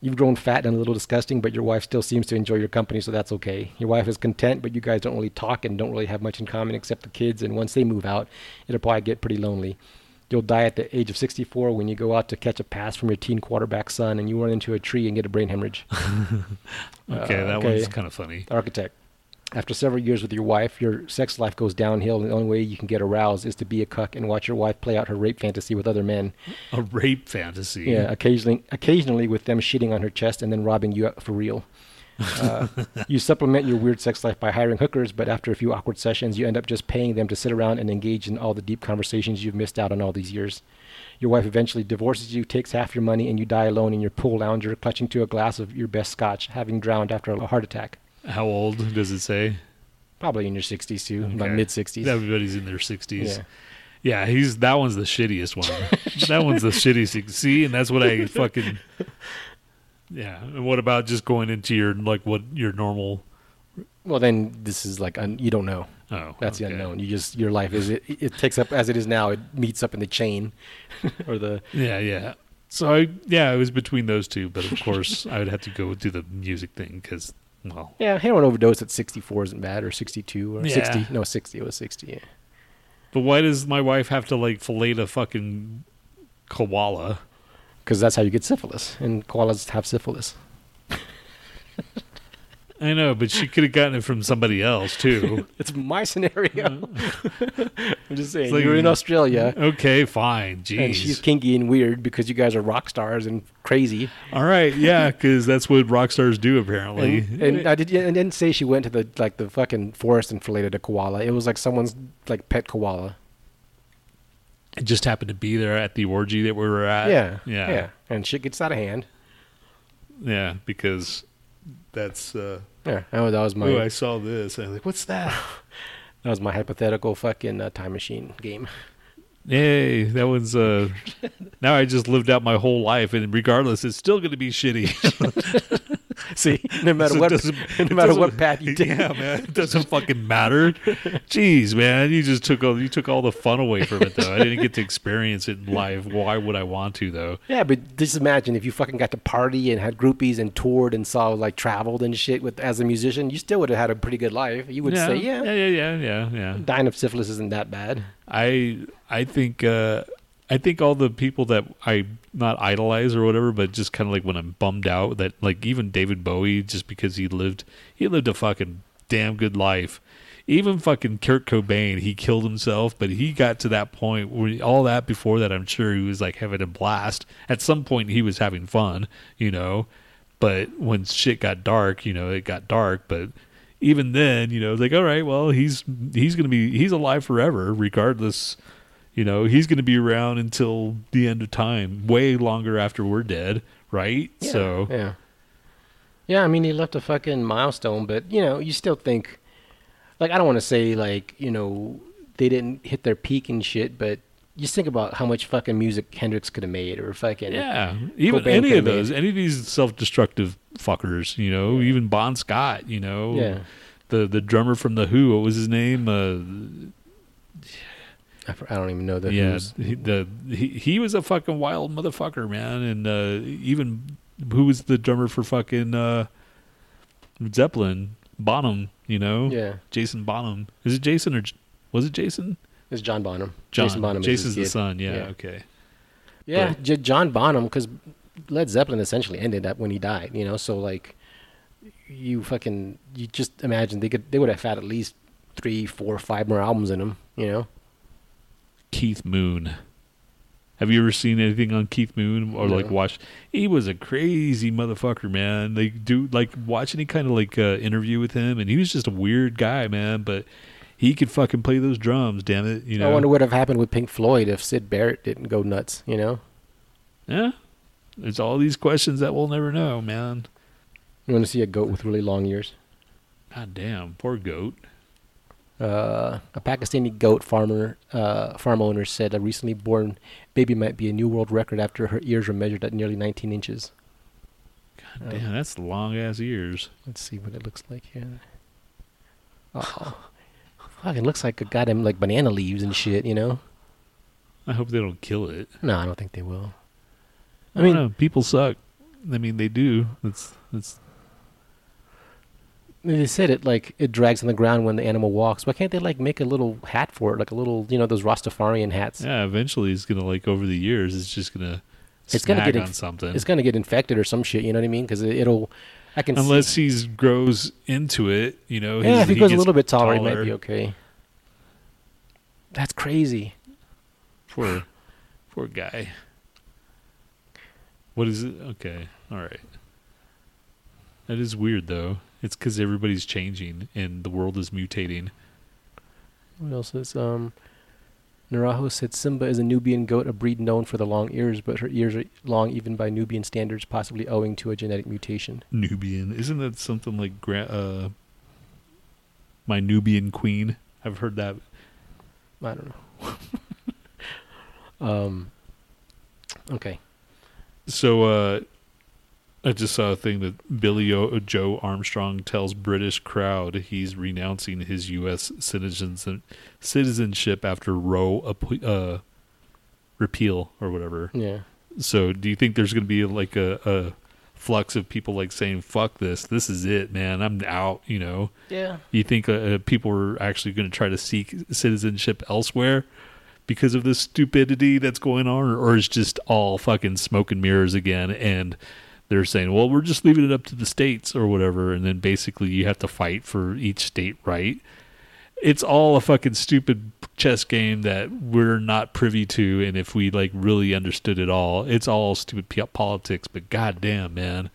You've grown fat and a little disgusting, but your wife still seems to enjoy your company, so that's okay. Your wife is content, but you guys don't really talk and don't really have much in common except the kids, and once they move out, it'll probably get pretty lonely. You'll die at the age of 64 when you go out to catch a pass from your teen quarterback son and you run into a tree and get a brain hemorrhage. *laughs* okay Uh, that okay. one's kind of funny Architect. After several years with your wife, your sex life goes downhill, and the only way you can get aroused is to be a cuck and watch your wife play out her rape fantasy with other men. a rape fantasy Yeah, occasionally, occasionally with them shitting on her chest and then robbing you for real. Uh, *laughs* you supplement your weird sex life by hiring hookers, but after a few awkward sessions, you end up just paying them to sit around and engage in all the deep conversations you've missed out on all these years. Your wife eventually divorces you, takes half your money, and you die alone in your pool lounger, clutching to a glass of your best scotch, having drowned after a heart attack. How old does it say Probably in your 60s too, Okay. mid 60s. Everybody's in their sixties. Yeah. Yeah. he's that one's the shittiest one. *laughs* that one's the shittiest. See, and that's what I fucking. *laughs* Yeah, and what about just going into your like what your normal? Well, then this is like un- you don't know. Oh, That's okay. the unknown. You just your life is it, it takes up as it is now. It meets up in the chain, *laughs* or the Yeah, yeah. So I yeah, it was between those two, but of course I would have to go do the music thing because well, yeah heroin overdose at 64 isn't bad, or 62 or Yeah. 60. No, 60. It was 60. Yeah. but why does my wife have to like fillet a fucking koala? Because that's how you get syphilis, and koalas have syphilis. *laughs* I know, but she could have gotten it from somebody else too. *laughs* It's my scenario. *laughs* I'm just saying. It's like- you're in Australia, okay, fine. Jeez. and she's kinky and weird because you guys are rock stars and crazy. All right, yeah, because that's what rock stars do apparently. And, and I did. I didn't say she went to the like the fucking forest and filleted a koala. It was like someone's like pet koala. it just happened to be there at the orgy that we were at. yeah, yeah, yeah. And shit gets out of hand. yeah, because that's. uh Yeah, oh, that was my Oh, I saw this. I was like, "What's that?" *laughs* that was my hypothetical fucking uh, time machine game. Yay, that one's uh *laughs* now I just lived out my whole life and regardless it's still gonna be shitty. *laughs* *laughs* See, no matter So what, *laughs* no matter what path you *laughs* take. Yeah, man. It doesn't fucking matter. Jeez, man. You just took all you took all the fun away from it though. I didn't get to experience it in live. Why would I want to though? Yeah, but just imagine if you fucking got to party and had groupies and toured and saw like traveled and shit with as a musician, you still would have had a pretty good life. You would yeah, say, yeah, yeah, yeah, yeah, yeah, yeah. dying of syphilis isn't that bad. I I think uh I think all the people that I not idolize or whatever, but just kind of like when I'm bummed out that like even David Bowie, just because he lived he lived a fucking damn good life. Even fucking Kurt Cobain, he killed himself, but he got to that point where all that before that, I'm sure he was like having a blast. At some point, he was having fun, you know. But when shit got dark, you know, it got dark. But even then, you know, like, all right, well, he's he's gonna be he's alive forever, regardless. You know, he's gonna be around until the end of time, way longer after we're dead, right? Yeah, So yeah, yeah. I mean, he left a fucking milestone, but you know, you still think, like, I don't want to say like you know they didn't hit their peak and shit, but just think about how much fucking music Hendrix could have made, or fucking yeah, even Cobain any of those, made- any of these self-destructive fuckers, you know, even Bon Scott, you know, yeah. the the drummer from the Who, what was his name? Uh, I, don't even know the yeah, Who's- he, the he, he was a fucking wild motherfucker, man. And uh, even who was the drummer for fucking uh, Zeppelin? Bonham, you know, yeah. Jason Bonham. Is it Jason or was it Jason? It's John Bonham. John. Jason Bonham. Jason's the kid. son. Yeah. Yeah. Okay. Yeah, But- J- John Bonham, because Led Zeppelin essentially ended up when he died. You know, so like, you fucking, you just imagine they could, they would have had at least three, four, five more albums in them. You know, Keith Moon. Have you ever seen anything on Keith Moon or like No. watched? He was a crazy motherfucker, man. They do like watch any kind of like uh, interview with him, and he was just a weird guy, man. But he could fucking play those drums. Damn it, you know. I wonder what would have happened with Pink Floyd if Syd Barrett didn't go nuts. You know, Yeah. There's all these questions that we'll never know, man. you want to see a goat with really long ears. God damn, poor goat. Uh, a Pakistani goat farmer, uh, farm owner said a recently born baby might be a new world record after her ears were measured at nearly 19 inches. God Oh. damn, that's long ass ears. Let's see what it looks like here. Oh, fuck! It looks like a goddamn like banana leaves and shit. You know? I hope they don't kill it. No, I don't think they will. I, I mean, mean- people suck. I mean, they do. That's that's. They said it like it drags on the ground when the animal walks. Why can't they like make a little hat for it, like a little, you know, those Rastafarian hats? Yeah, eventually it's gonna like over the years, it's just gonna. It's gonna snag get on inf- something. It's gonna get infected or some shit. You know what I mean? Because it, it'll. I can. Unless see, he grows into it, you know. yeah, if he goes a little bit taller, he might be okay. That's crazy. Poor, poor guy. What is it? Okay, all right. That is weird, though. It's because everybody's changing and the world is mutating. What else is um? Narejo said Simba is a Nubian goat, a breed known for the long ears, but her ears are long even by Nubian standards, possibly owing to a genetic mutation. Nubian, isn't that something like gra- uh, my Nubian queen? I've heard that. I don't know. *laughs* um. Okay. So uh, I just saw a thing that Billie o- Joe Armstrong tells British crowd he's renouncing his U.S. citizens citizenship after Roe ap- uh, repeal or whatever. Yeah. So do you think there's going to be like a, a flux of people like saying "fuck this, this is it, man, I'm out"? You know, Yeah. you think uh, uh, people are actually going to try to seek citizenship elsewhere because of the stupidity that's going on, or, or is just all fucking smoke and mirrors again? And they're saying, well, we're just leaving it up to the states or whatever, and then basically you have to fight for each state right. It's all a fucking stupid chess game that we're not privy to, and if we like really understood it all, it's all stupid politics. But goddamn, man,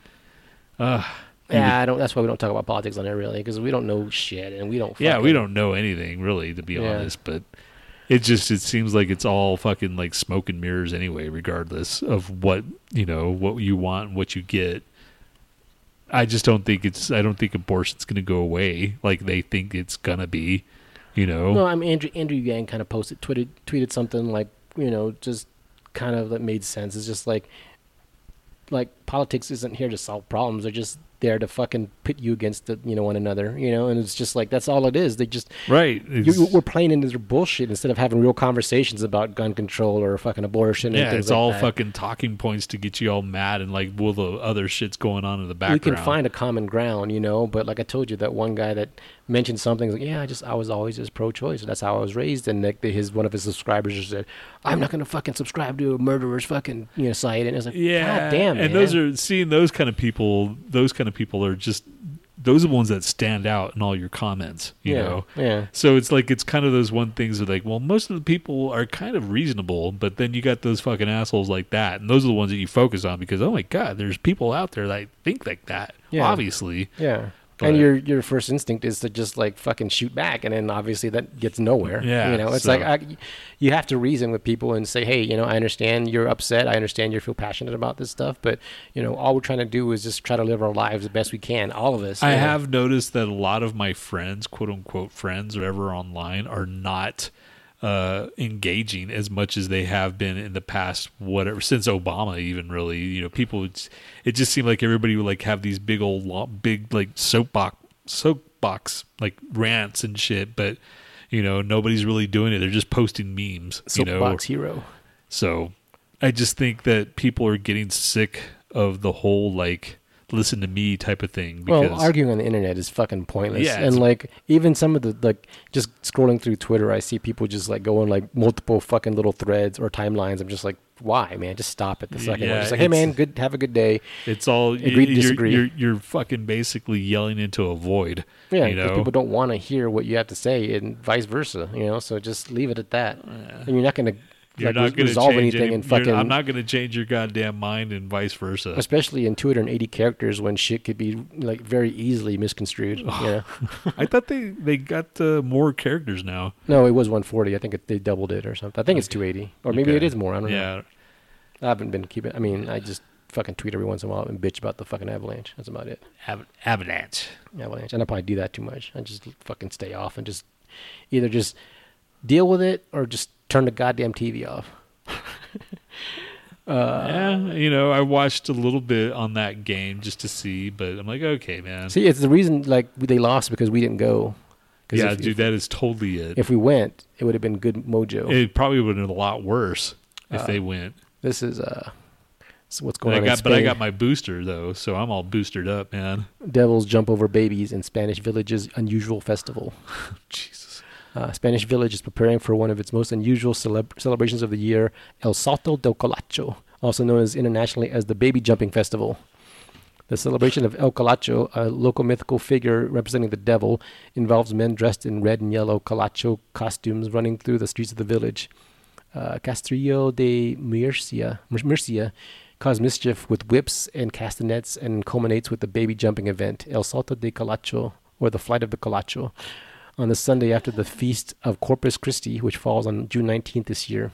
uh, Yeah, I don't. That's why we don't talk about politics on there really, because we don't know shit and we don't. Yeah, we don't know anything really, to be Yeah. honest. But it just it seems like it's all fucking like smoke and mirrors anyway, regardless of what you know, what you want, and what you get. I just don't think it's. I don't think abortion's to go away like they think it's gonna be. You know, No, I mean Andrew Andrew Yang kind of posted tweeted tweeted something like you know, just kind of that made sense. It's just like, like politics isn't here to solve problems. They're just there to fucking pit you against the, you know, one another, you know, and it's just like, that's all it is. They just, Right. you, we're playing into their bullshit instead of having real conversations about gun control or fucking abortion. and yeah, it's like all that. fucking talking points to get you all mad and like all the other shit's going on in the background. You can find a common ground, you know. But like I told you, that one guy that mentioned something like, "Yeah, I just I was always just pro-choice. That's how I was raised." And like his one of his subscribers just said, "I'm not gonna fucking subscribe to a murderer's fucking you know site." And it's like, Yeah, God damn, and man. those are seeing those kind of people. Those kind of people are just those are the ones that stand out in all your comments. You yeah, know, yeah, so it's like it's kind of those one things that like, well, most of the people are kind of reasonable, but then you got those fucking assholes like that, and those are the ones that you focus on because oh my god, there's people out there that think like that. Yeah. Obviously, yeah. But- and your your first instinct is to just like fucking shoot back, and then obviously that gets nowhere. Yeah, you know, it's so- like I, you have to reason with people and say, hey, you know, I understand you're upset. I understand you feel passionate about this stuff, but you know, all we're trying to do is just try to live our lives the best we can. All of us. I know. have noticed that a lot of my friends, quote unquote friends, or whatever online, are not uh, engaging as much as they have been in the past, whatever since Obama. Even really, you know, people. It just seemed like everybody would like have these big old, big like soapbox, soapbox like rants and shit, but. You know, nobody's really doing it. They're just posting memes. you know, soapbox hero. so I just think that people are getting sick of the whole like listen to me type of thing because Well, arguing on the internet is fucking pointless. Yeah, and like even some of the like just scrolling through Twitter, I see people just like going like multiple fucking little threads or timelines. I'm just like, why, man? Just stop at the second Yeah, one. Just like, hey, man, good, have a good day. it's all Agree to you're, disagree. You're, you're fucking basically yelling into a void. Yeah, you know. people don't want to hear what you have to say, and vice versa. You know, so just leave it at that. And you're not gonna You're like, not going to resolve change anything any, and fucking. I'm not going to change your goddamn mind, and vice versa. especially in 280 characters when shit could be like very easily misconstrued. Yeah. *laughs* I thought they they got uh, more characters now. No, it was 140. I think it, they doubled it or something. I think it's 280, or maybe Okay. it is more. I don't know. Yeah, I haven't been keeping. I mean, I just fucking tweet every once in a while and bitch about the fucking avalanche. That's about it. Av- Avalanche. Avalanche, and I probably do that too much. I just fucking stay off and just either just deal with it or just turn the goddamn TV off. Uh, *laughs* yeah, you know, I watched a little bit on that game just to see, but I'm like, okay, man. See, it's the reason like they lost because we didn't go. yeah, if, dude, if, that is totally it. if we went, it would have been good mojo. it probably would have been a lot worse if Uh, they went. this is uh, so what's But going I on in got, but I got my booster though, so I'm all boosted up, man. Devils jump over babies in Spanish village's unusual festival. *laughs* Jesus. Uh, Spanish village is preparing for one of its most unusual celeb- celebrations of the year, El Salto del Colacho, also known as internationally as the Baby Jumping Festival. The celebration of El Colacho, a local mythical figure representing the devil, involves men dressed in red and yellow colacho costumes running through the streets of the village. Uh, de Murcia, Murcia cause mischief with whips and castanets and culminates with the baby jumping event, El Salto de Colacho, or the Flight of the Colacho, on the Sunday after the feast of Corpus Christi, which falls on June 19th this year.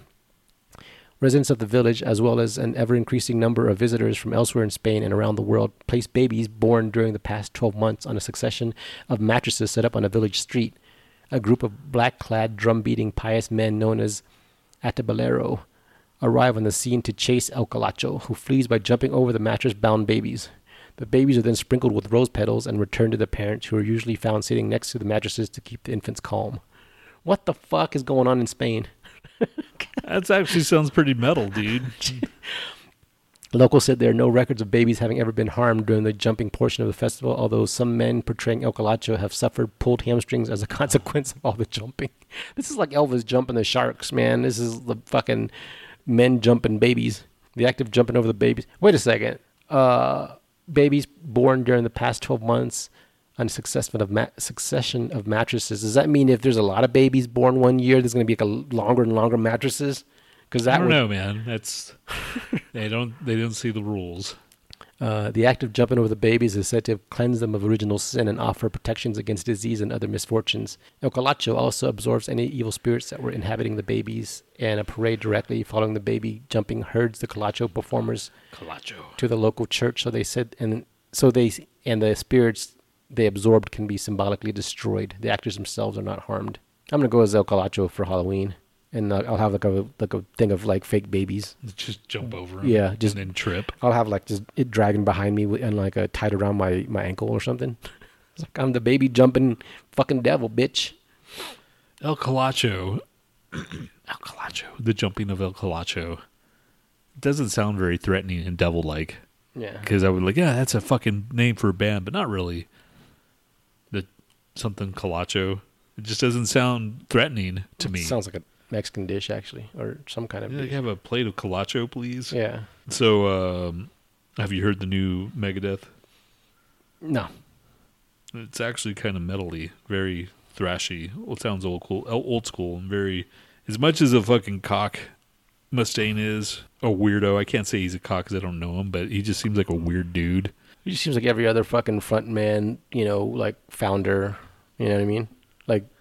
Residents of the village, as well as an ever increasing number of visitors from elsewhere in Spain and around the world, place babies born during the past 12 months on a succession of mattresses set up on a village street. A group of black clad, drum beating, pious men known as Atabalero arrive on the scene to chase El Colacho, who flees by jumping over the mattress bound babies. The babies are then sprinkled with rose petals and returned to their parents, who are usually found sitting next to the mattresses to keep the infants calm. What the fuck is going on in Spain? *laughs* That actually sounds pretty metal, dude. *laughs* Locals said there are no records of babies having ever been harmed during the jumping portion of the festival, although some men portraying El Colacho have suffered pulled hamstrings as a *laughs* consequence of all the jumping. This is like Elvis jumping the sharks, man. This is the fucking men jumping babies. The act of jumping over the babies. Wait a second. Uh, babies born during the past 12 months on a succession of, ma- succession of mattresses. Does that mean if there's a lot of babies born one year, there's going to be like a longer and longer mattresses? Because that I don't would, know, man. That's *laughs* they don't they don't see the rules. Uh, the act of jumping over the babies is said to have cleansed them of original sin and offer protections against disease and other misfortunes. El Colacho also absorbs any evil spirits that were inhabiting the babies, and a parade directly following the baby jumping herds the Colacho performers Colacho. to the local church. So they said, and so they and the spirits they absorbed can be symbolically destroyed. The actors themselves are not harmed. I'm gonna go as El Colacho for Halloween. And uh, I'll have like a like a thing of like fake babies. Just jump over him. Yeah, just- and then trip. I'll have like just it dragging behind me and like a tied around my my ankle or something. It's like I'm the baby jumping fucking devil, bitch. El Colacho. *coughs* El Colacho. The jumping of El Colacho. Doesn't sound very threatening and devil like. Yeah. Because I would like, yeah, that's a fucking name for a band, but not really. The something Colacho. It just doesn't sound threatening to me. Sounds like a Mexican dish actually, or some kind of. Like, dish. have a plate of Colacho, please. Yeah. So, um, have you heard the new Megadeth? No. It's actually kind of metally, very thrashy. Well, it sounds old cool, old school, and very. As much as a fucking cock Mustaine is a weirdo, I can't say he's a cock because I don't know him, but he just seems like a weird dude. He just seems like every other fucking front man, you know, like founder. You know what I mean?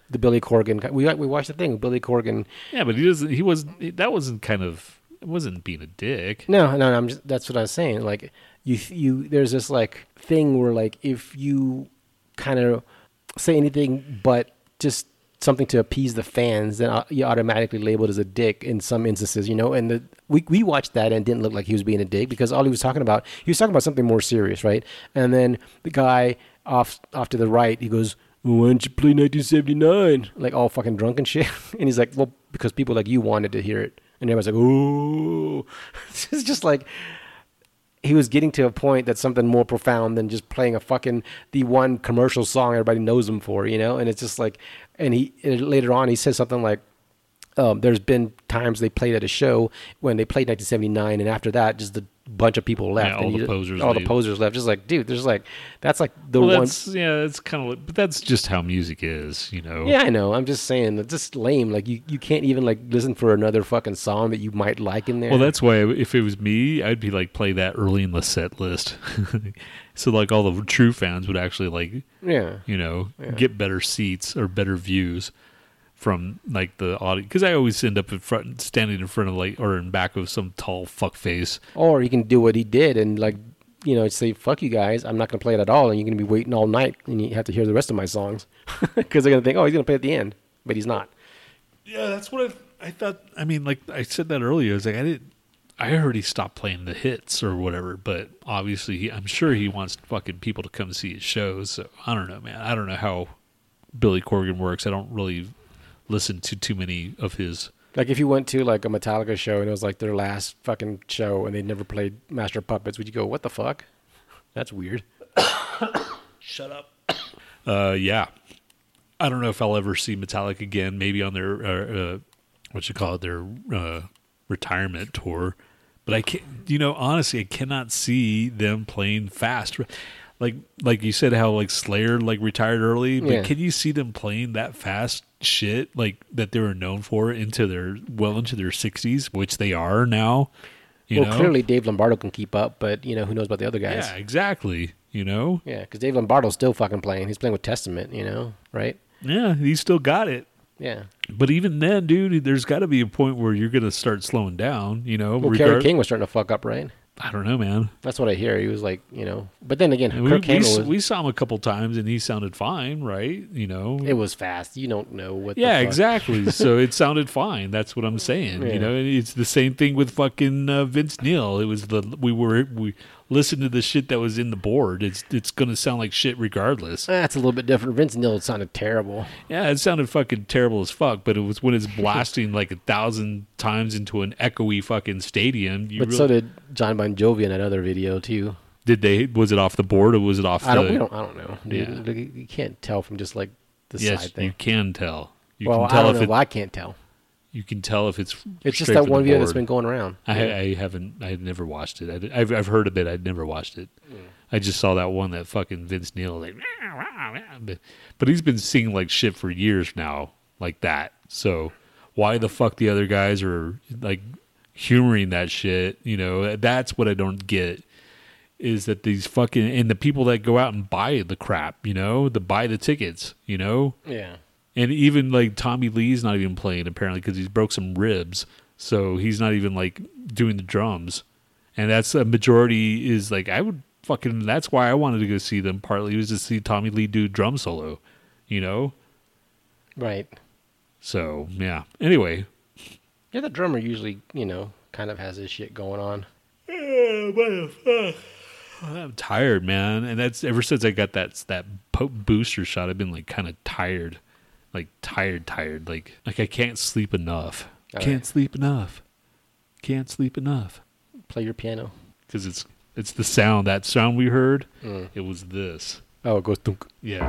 The Billy Corgan. We we watched the thing. With Billy Corgan. Yeah, but he doesn't. He was. That wasn't kind of. It wasn't being a dick. No, no, no. I'm just, that's what I was saying. Like you, you. There's this like thing where like if you kind of say anything but just something to appease the fans, then uh, you're automatically labeled as a dick in some instances, you know. And the, we we watched that and didn't look like he was being a dick because all he was talking about, he was talking about something more serious, right? And then the guy off off to the right, he goes, "Why don't you play 1979?" Like all fucking drunk and shit. *laughs* And he's like, "Well, because people like you wanted to hear it." And everybody's like, "Ooh," *laughs* it's just like he was getting to a point that's something more profound than just playing a fucking the one commercial song everybody knows him for, you know. And it's just like, and he later on he says something like, um, "There's been times they played at a show when they played 1979, and after that, just a bunch of people left. Yeah, all and the you- posers all leave. the posers left. Just like, dude, there's like, that's like the well, one. that's yeah. That's kind of. But that's just how music is, you know. Yeah, I know. I'm just saying that's just lame. Like you, you can't even like listen for another fucking song that you might like in there. Well, that's why if it was me, I'd be like play that early in the set list, *laughs* so like all the true fans would actually like yeah. you know Yeah. get better seats or better views from like the audience because I always end up in front, standing in front of like or in back of some tall fuck face. Or he can do what he did and like, you know, say fuck you guys. I'm not gonna play it at all, and you're gonna be waiting all night, and you have to hear the rest of my songs *laughs* because they're gonna think, oh, he's gonna play at the end, but he's not. Yeah, that's what I, I thought. I mean, like I said that earlier. I was like, I didn't. I heard he stopped playing the hits or whatever, but obviously, he, I'm sure he wants fucking people to come see his shows. So I don't know, man. I don't know how Billy Corgan works. I don't really listen to too many of his. Like if you went to like a Metallica show and it was like their last fucking show and they never played Master Puppets, would you go, what the fuck? That's weird. *coughs* Shut up. Uh, yeah. I don't know if I'll ever see Metallica again. Maybe on their uh, uh, what you call it, their uh, retirement tour. But I can't. You know, honestly, I cannot see them playing fast. Like like you said, how like Slayer like retired early. But Yeah. can you see them playing that fast shit like that they were known for into their well into their sixties, which they are now. You well, know, clearly Dave Lombardo can keep up, but you know who knows about the other guys? yeah, exactly. You know, Yeah, because Dave Lombardo's still fucking playing. He's playing with Testament, you know, right? yeah, he still got it. Yeah. But even then, dude, there's got to be a point where you're going to start slowing down. You know, Well, Kerry King was starting to fuck up, right? I don't know, man. That's what I hear. He was like, you know, but then again, we, Kirk we, was. we saw him a couple times, and he sounded fine, right? You know, it was fast. You don't know what. yeah, the fuck. exactly. *laughs* so it sounded fine. That's what I'm saying. Yeah. You know, it's the same thing with fucking uh, Vince Neil. It was the we were we listened to the shit that was in the board. It's it's going to sound like shit regardless. Eh, That's a little bit different. Vince Neil sounded terrible. Yeah, it sounded fucking terrible as fuck. But it was when it's blasting like a thousand times into an echoey fucking stadium. You But really- so did Jon Bon Jovi in that other video too. Did they? Was it off the board or was it off I don't. the? We don't. I don't know. Dude. Yeah. You can't tell from just like the yes, side thing. you can tell. You well, can I tell don't if know. it. Well, I can't tell. You can tell if it's. It's just that one video that's been going around. I, Yeah. I haven't. I had never watched it. I, have I've heard of it. I'd never watched it. I just saw that one that fucking Vince Neil like. But, but he's been singing like shit for years now, like that. So why the fuck the other guys are like humoring that shit? You know, that's what I don't get. Is that these fucking and the people that go out and buy the crap, you know, the buy the tickets, you know, yeah. And even like Tommy Lee's not even playing apparently because he's broke some ribs, so he's not even like doing the drums. And that's a majority is like I would fucking. That's why I wanted to go see them. Partly was to see Tommy Lee do drum solo, you know. Right. So yeah. Anyway, Yeah, the drummer usually, you know, kind of has his shit going on. I'm tired, man, and that's ever since I got that that booster shot. I've been like kind of tired, like tired, tired. Like like I can't sleep enough. Oh, can't yeah. sleep enough. Can't sleep enough Play your piano. because it's it's the sound. That sound we heard. Mm. It was this. Oh, it goes thunk. Yeah.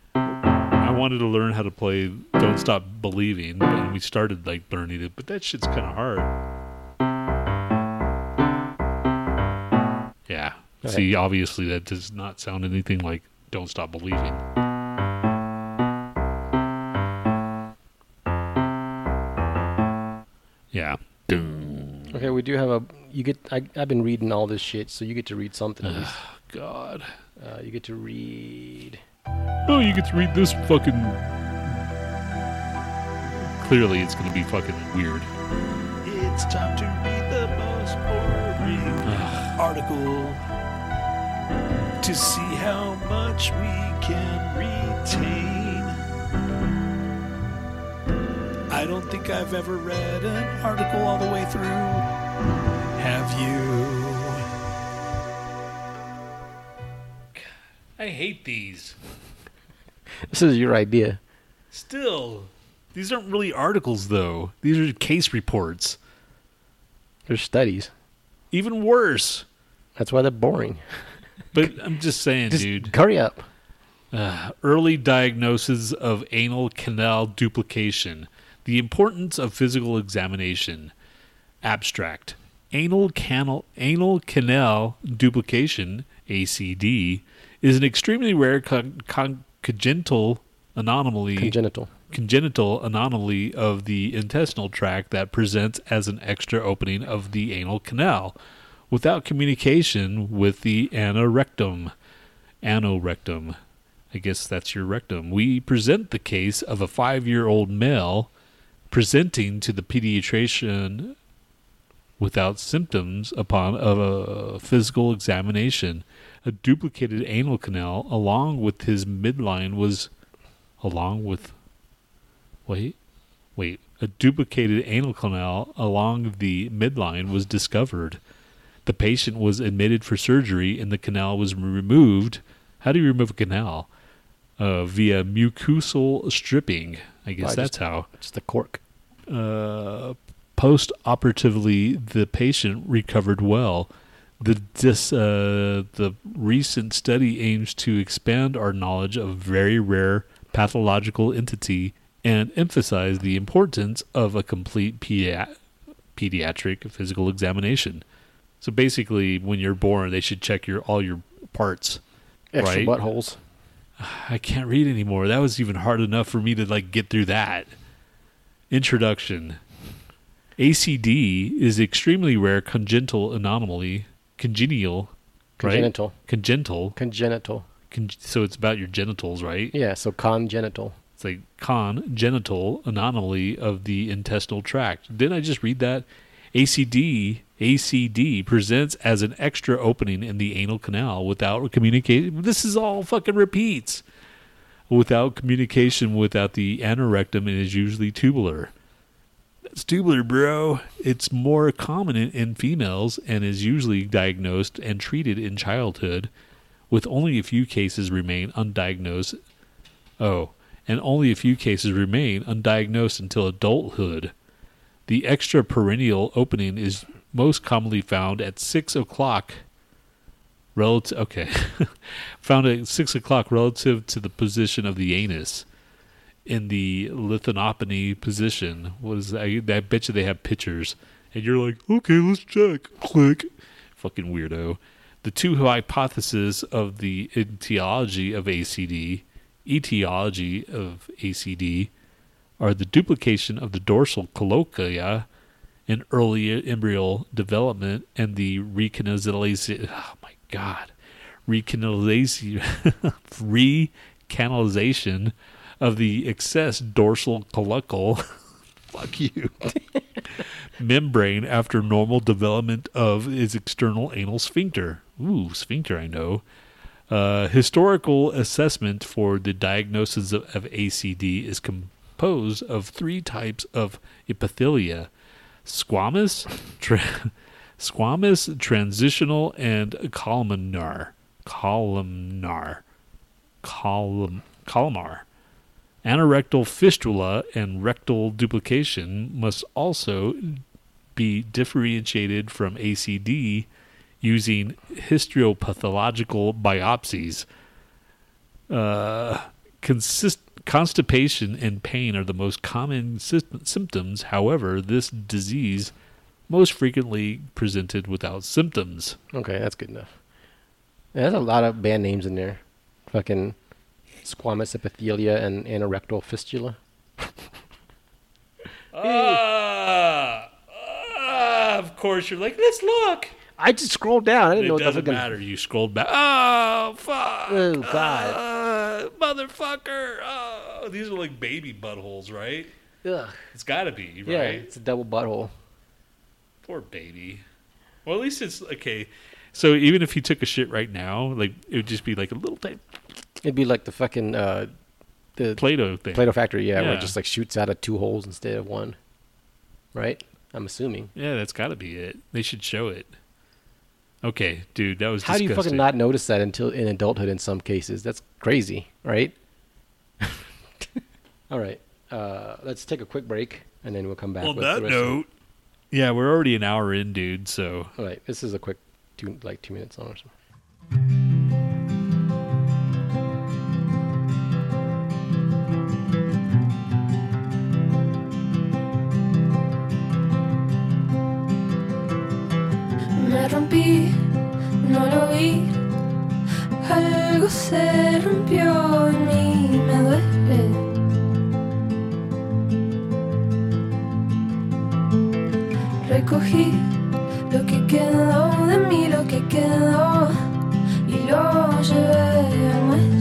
I wanted to learn how to play Don't Stop Believing, and we started like learning it, but that shit's kind of hard. Yeah. Okay. See, obviously that does not sound anything like Don't Stop Believing. Yeah. Okay, we do have a. You get. I, I've been reading all this shit, so you get to read something at least. God. Uh, you get to read. Oh, you get to read this fucking. Clearly, it's going to be fucking weird. It's time to read the most boring article to see how much we can retain. I don't think I've ever read an article all the way through. Have you? I hate these. This is your idea. Still, these aren't really articles, though. These are case reports. They're studies. Even worse. That's why they're boring. *laughs* But I'm just saying, Just dude. hurry up. Uh, early diagnosis of anal canal duplication. The importance of physical examination. Abstract. Anal canal anal canal duplication (ACD) is an extremely rare con- con- congenital anomaly Congenital. congenital anomaly of the intestinal tract that presents as an extra opening of the anal canal without communication with the anorectum. Anorectum. I guess that's your rectum. We present the case of a five year old male presenting to the pediatrician without symptoms upon a physical examination. A duplicated anal canal along with his midline was along with wait wait a duplicated anal canal along the midline was discovered the patient was admitted for surgery and the canal was removed how do you remove a canal uh, via mucosal stripping i guess that's just- how It's the cork. uh, post-operatively the patient recovered well. The dis, uh, the recent study aims to expand our knowledge of very rare pathological entity and emphasize the importance of a complete pedia- pediatric physical examination. So basically, when you're born, they should check your all your parts. Extra Right. buttholes. *sighs* I can't read anymore. That was even hard enough for me to like get through that. Introduction. ACD is extremely rare congenital anomaly, congenial, right? Congenital. Congenital. Congenital. Con- so it's about your genitals, right? Yeah, so congenital. It's like congenital anomaly of the intestinal tract. Didn't I just read that? ACD ACD presents as an extra opening in the anal canal without communication. This is all fucking repeats. Without communication without the anorectum, it is usually tubular. That's tubular, bro. It's more common in, in females and is usually diagnosed and treated in childhood, with only a few cases remain undiagnosed. Oh, and only a few cases remain undiagnosed until adulthood. The extra perennial opening is most commonly found at six o'clock. Relative, okay, *laughs* found at six o'clock relative to the position of the anus. In the lithanopony position, what is that? I, I bet you they have pictures, and you're like, okay, let's check. Click, fucking weirdo. The two hypotheses of the etiology of ACD, etiology of ACD, are the duplication of the dorsal colloquia in early embryo development and the recanalization. Oh my God, recanalization, *laughs* recanalization of the excess dorsal colloquial. *laughs* Fuck you. *laughs* membrane after normal development of its external anal sphincter. Ooh, sphincter, I know. Uh, historical assessment for the diagnosis of, of ACD is of three types of epithelia squamous, tra- *laughs* squamous, transitional, and columnar. Columnar. Column, columnar. Anorectal fistula and rectal duplication must also be differentiated from ACD using histopathological biopsies. Uh, consist- constipation and pain are the most common sy- symptoms. However, this disease most frequently presented without symptoms. Okay, that's good enough. Yeah, there's a lot of band names in there. Fucking squamous epithelia and anorectal fistula. *laughs* Ah, ah, of course, you're like, let's look. I just scrolled down. I didn't It know what doesn't matter. You scrolled back. Oh, fuck. Oh, God. Motherfucker. Oh, these are like baby buttholes, right? Ugh. It's got to be, right? Yeah, it's a double butthole. Poor baby. Well, at least it's okay. So even if he took a shit right now, like it would just be like a little tiny It'd be like the fucking uh, the Play-Doh thing. Play-Doh factory, yeah, where Yeah. it just like shoots out of two holes instead of one. Right? I'm assuming. Yeah, that's got to be it. They should show it. Okay, dude, that was How do you fucking not notice that until in adulthood in some cases? That's crazy, right? *laughs* All right. Uh, let's take a quick break and then we'll come back. On with that the rest of- note, yeah, we're already an hour in, dude. So All right, this is a quick two, like two minutes on or something. Rompí, no lo vi. Algo se rompió en mí, me duele. Recogí lo que quedó de mí, lo que quedó, y lo llevé al muelle.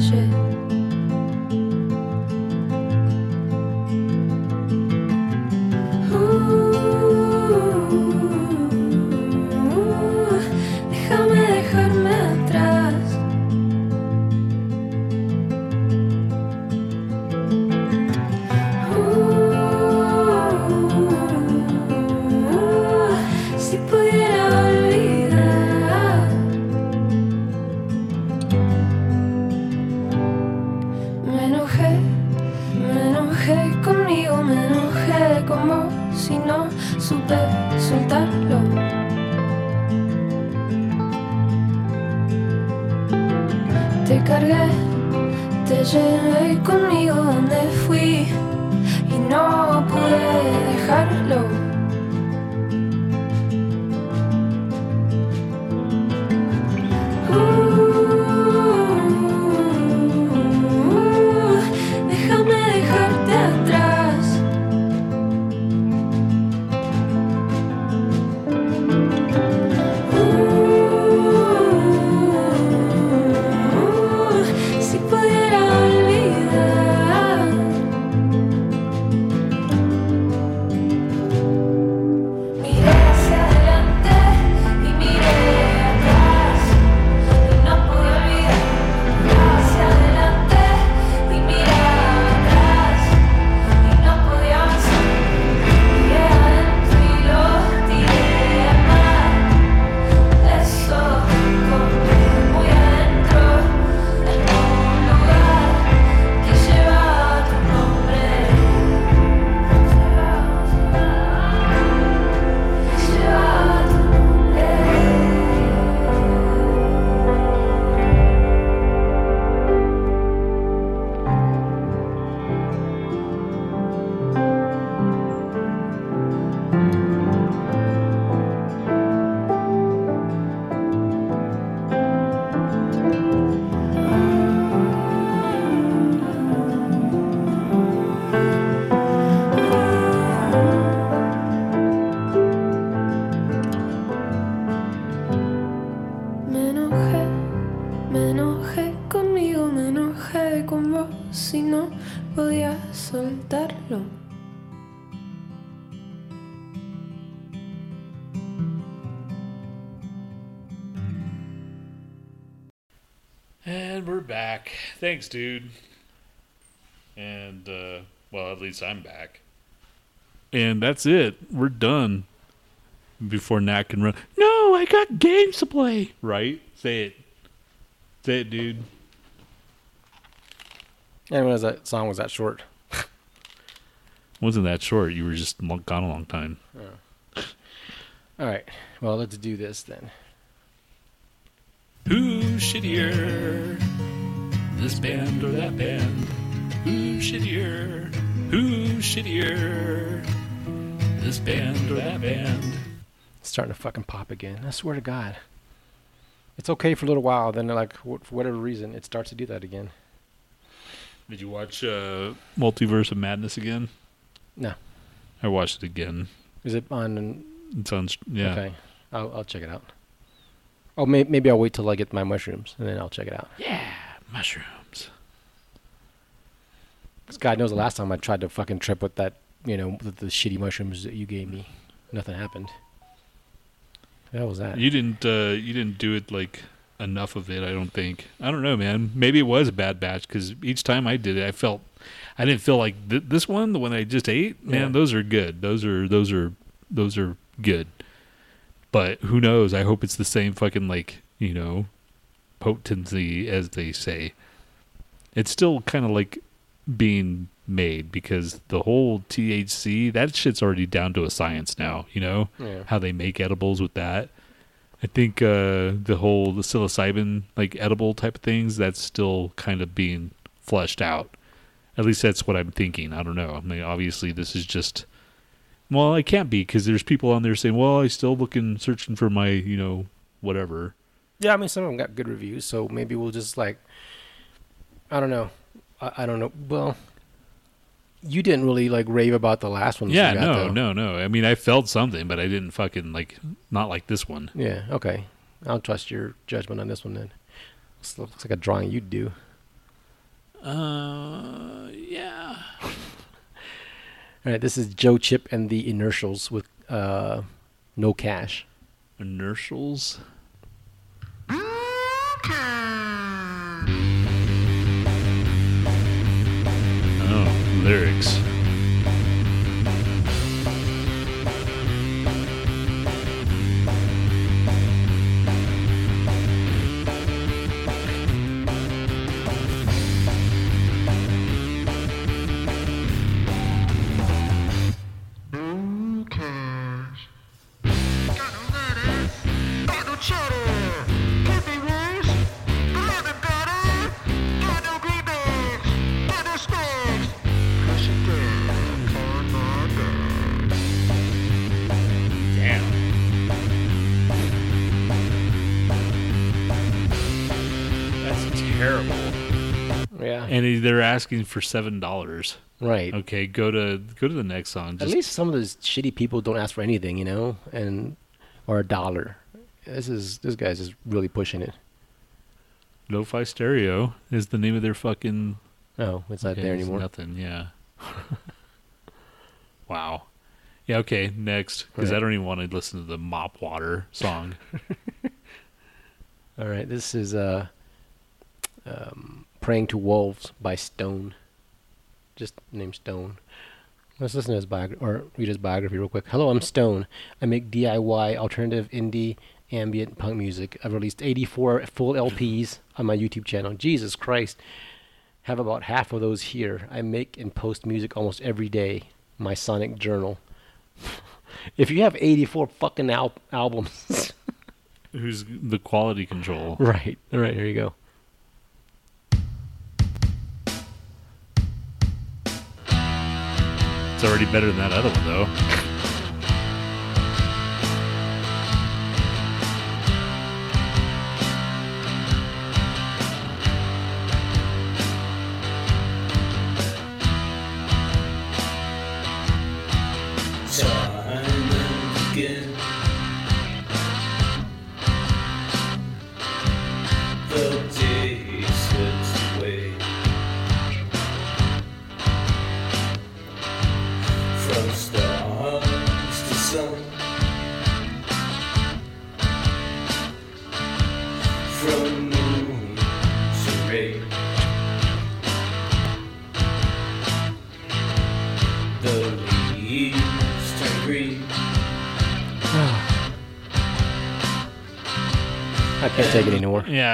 Thanks, dude. And uh, well, at least I'm back. And that's it. We're done. Before Nhat can run. No, I got games to play. Right? Say it. Say it, dude. And when was that song was that short? *laughs* Wasn't that short? You were just lo- gone a long time. All right. Well, let's do this then. Who's shittier? This band or that band? Who's shittier? Who's shittier? This band or that band? It's starting to fucking pop again. I swear to God. It's okay for a little while, then like for whatever reason, it starts to do that again. Did you watch uh, Multiverse of Madness again? No. I watched it again. Is it on? It sounds yeah. Okay. I'll I'll check it out. Oh, may, maybe I'll wait till I get my mushrooms and then I'll check it out. Yeah, mushrooms. Because God knows the last time I tried to fucking trip with that, you know, with the shitty mushrooms that you gave me, nothing happened. The hell was that? You didn't uh, you didn't do it like enough of it. I don't think. I don't know, man. Maybe it was a bad batch because each time I did it, I felt I didn't feel like th- this one, the one I just ate. Man, Yeah. those are good. Those are those are those are good. But who knows? I hope it's the same fucking like you know potency as they say. It's still kind of like being made because the whole THC that shit's already down to a science now. You know yeah. how they make edibles with that. I think uh, the whole the psilocybin like edible type of things that's still kind of being fleshed out. At least that's what I'm thinking. I don't know. I mean, obviously this is just well, it can't be because there's people on there saying, "Well, I still looking searching for my you know whatever." Yeah, I mean, some of them got good reviews, so maybe we'll just like, I don't know, I, I don't know. Well, you didn't really like rave about the last one. yeah, got, no, though. no, no. I mean, I felt something, but I didn't fucking like not like this one. Yeah, okay. I'll trust your judgment on this one then. This looks like a drawing you'd do. Uh, yeah. All right, this is Joe Chip and the Inertials with uh, no cash. Inertials. Oh, lyrics. Asking for seven dollars. right. Okay, go to go to the next song. At least some of those shitty people don't ask for anything, you know, and or a dollar. This is this guy's just really pushing it. Lo-Fi Stereo is the name of their fucking. Oh, it's not Okay, there it's anymore. Nothing. Yeah. *laughs* wow. Yeah. Okay. Next, because I don't even want to listen to the Mop Water song. *laughs* All right, this is uh, um, "Praying to Wolves" by Stone. Just named Stone. Let's listen to his biography or read his biography real quick. Hello, I'm Stone. I make DIY alternative indie ambient punk music. I've released 84 full LPs on my YouTube channel. Jesus Christ. Have about half of those here. I make and post music almost every day. My sonic journal. *laughs* if you have 84 fucking al- albums, *laughs* Who's the quality control? right, all right, here you go. It's already better than that other one, though.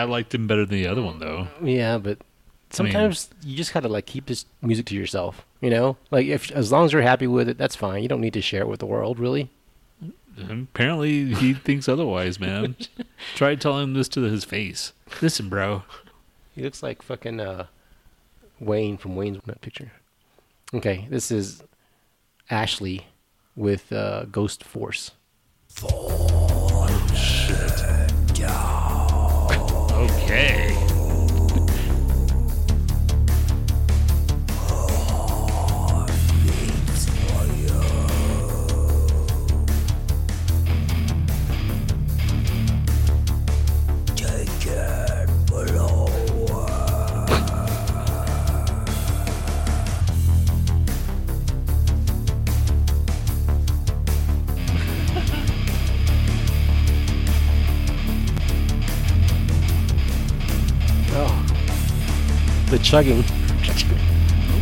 I liked him better than the other one though. Yeah, but sometimes you just gotta like keep this music to yourself. You know, like if as long as you're happy with it, that's fine. You don't need to share it with the world, really. Apparently, he *laughs* thinks otherwise, man. Try telling this to his face. Listen, bro. He looks like fucking uh, Wayne from Wayne's that picture. Okay, this is Ashley with uh, Ghost Force. Okay. Oh, the chugging.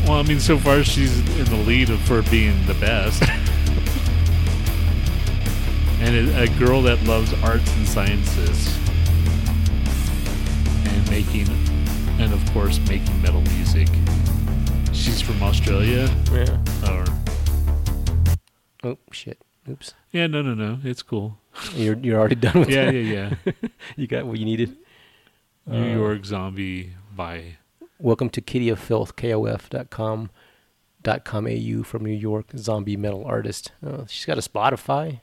Well, I mean, so far she's in the lead of- for being the best. and a, a girl that loves arts and sciences. And making, and of course, making metal music. She's from Australia. Yeah. Or, Oh shit. Oops. yeah, no, no, no. It's cool. You're you're already done with Yeah, that. yeah, yeah. *laughs* You got what you needed. New uh, York Zombie by. Welcome to Kitty of Filth, KOF.com, dot com AU from New York, zombie metal artist. Oh, she's got a Spotify.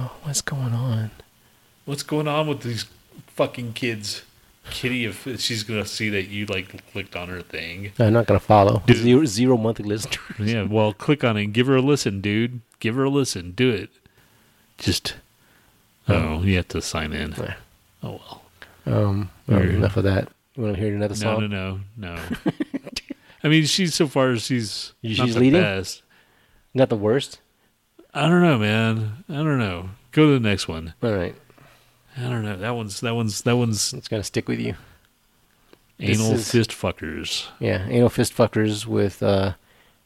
Oh, what's going on? What's going on with these fucking kids? Kitty, if she's gonna see that you like clicked on her thing. I'm not gonna follow. Dude. Zero, zero monthly listeners. Yeah, well, click on it and give her a listen, dude. Give her a listen. Do it. Just. Oh, you have to sign in. Yeah. Oh well. Um, Weird. enough of that. You want to hear another song? no, no, no. *laughs* I mean, she's so far she's She's not the leading? best. Not the worst. I don't know, man. I don't know. Go to the next one. All right, I don't know. That one's that one's that one's it's gonna stick with you. This anal is- fist fuckers. Yeah, anal fist fuckers with uh,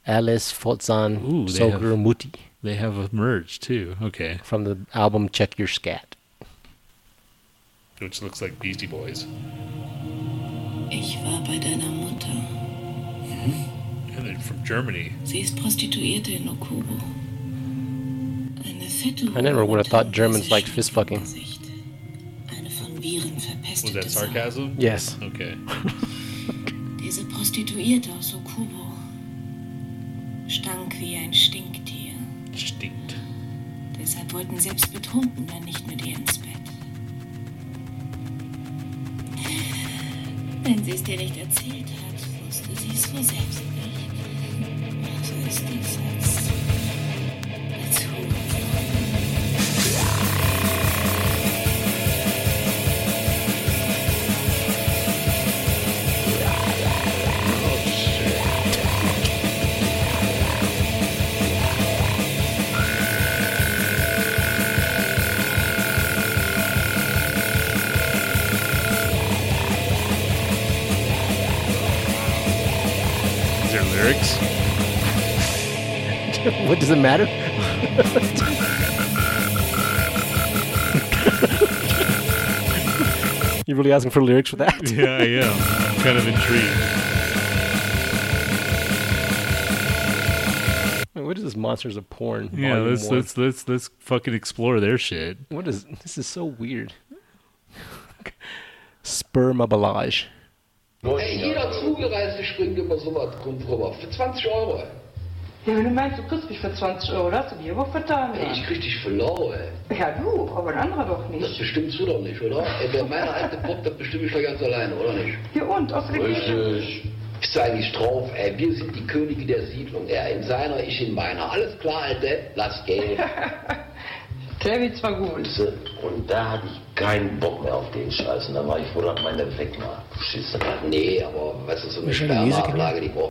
Alice Fotzan Ooh, they have- Soger Muti They have a merge too. Okay, from the album Check Your Scat. which looks like Beastie Boys. Ich war bei deiner Mutter. And they're from Germany. Sie ist Prostituierte in Okubo. Eine fette I never would have thought Germans liked fist fucking. Eine von Viren verpestete Was that Sau. sarcasm? Yes. Okay. *laughs* Diese Prostituierte aus Okubo stank wie ein Stinktier. Stinkt. Deshalb wollten selbst Betrunkene nicht mit ihr ins Bett. Wenn sie es dir nicht erzählt hat, wusste sie es wohl selbst nicht. So ist es als, als what does it matter? *laughs* you really asking for lyrics for that? Yeah, I am. I'm kind of intrigued. What is this Monsters of Porn? Yeah, let's one? let's let's let's fucking explore their shit. What is this? Is so weird. Spermaablage. Ey, jeder Zugereiste springt über sowas drum drüber. Für 20 Euro. Ja, wenn du meinst, du kriegst mich für 20 Euro, das hast du dir wohl vertan. Ey, ich krieg dich für lau, ey. Ja, du, aber ein anderer doch Das nicht. bestimmst du doch nicht, oder? Ey, wer meine alte Bock, das bestimme ich doch ganz alleine, oder nicht? Ja, und? Außerdem. Richtig. Bist du eigentlich drauf, ey? Wir sind die Könige der Siedlung. Er in seiner, ich in meiner. Alles klar, Alter? Lass gehen. Der wird zwar gut. Und da hatte ich keinen Bock mehr auf den Scheiß. Und da war ich froh, dass meine weg war. Schisse. Nee, aber weißt du, so eine Spermaablage, die braucht.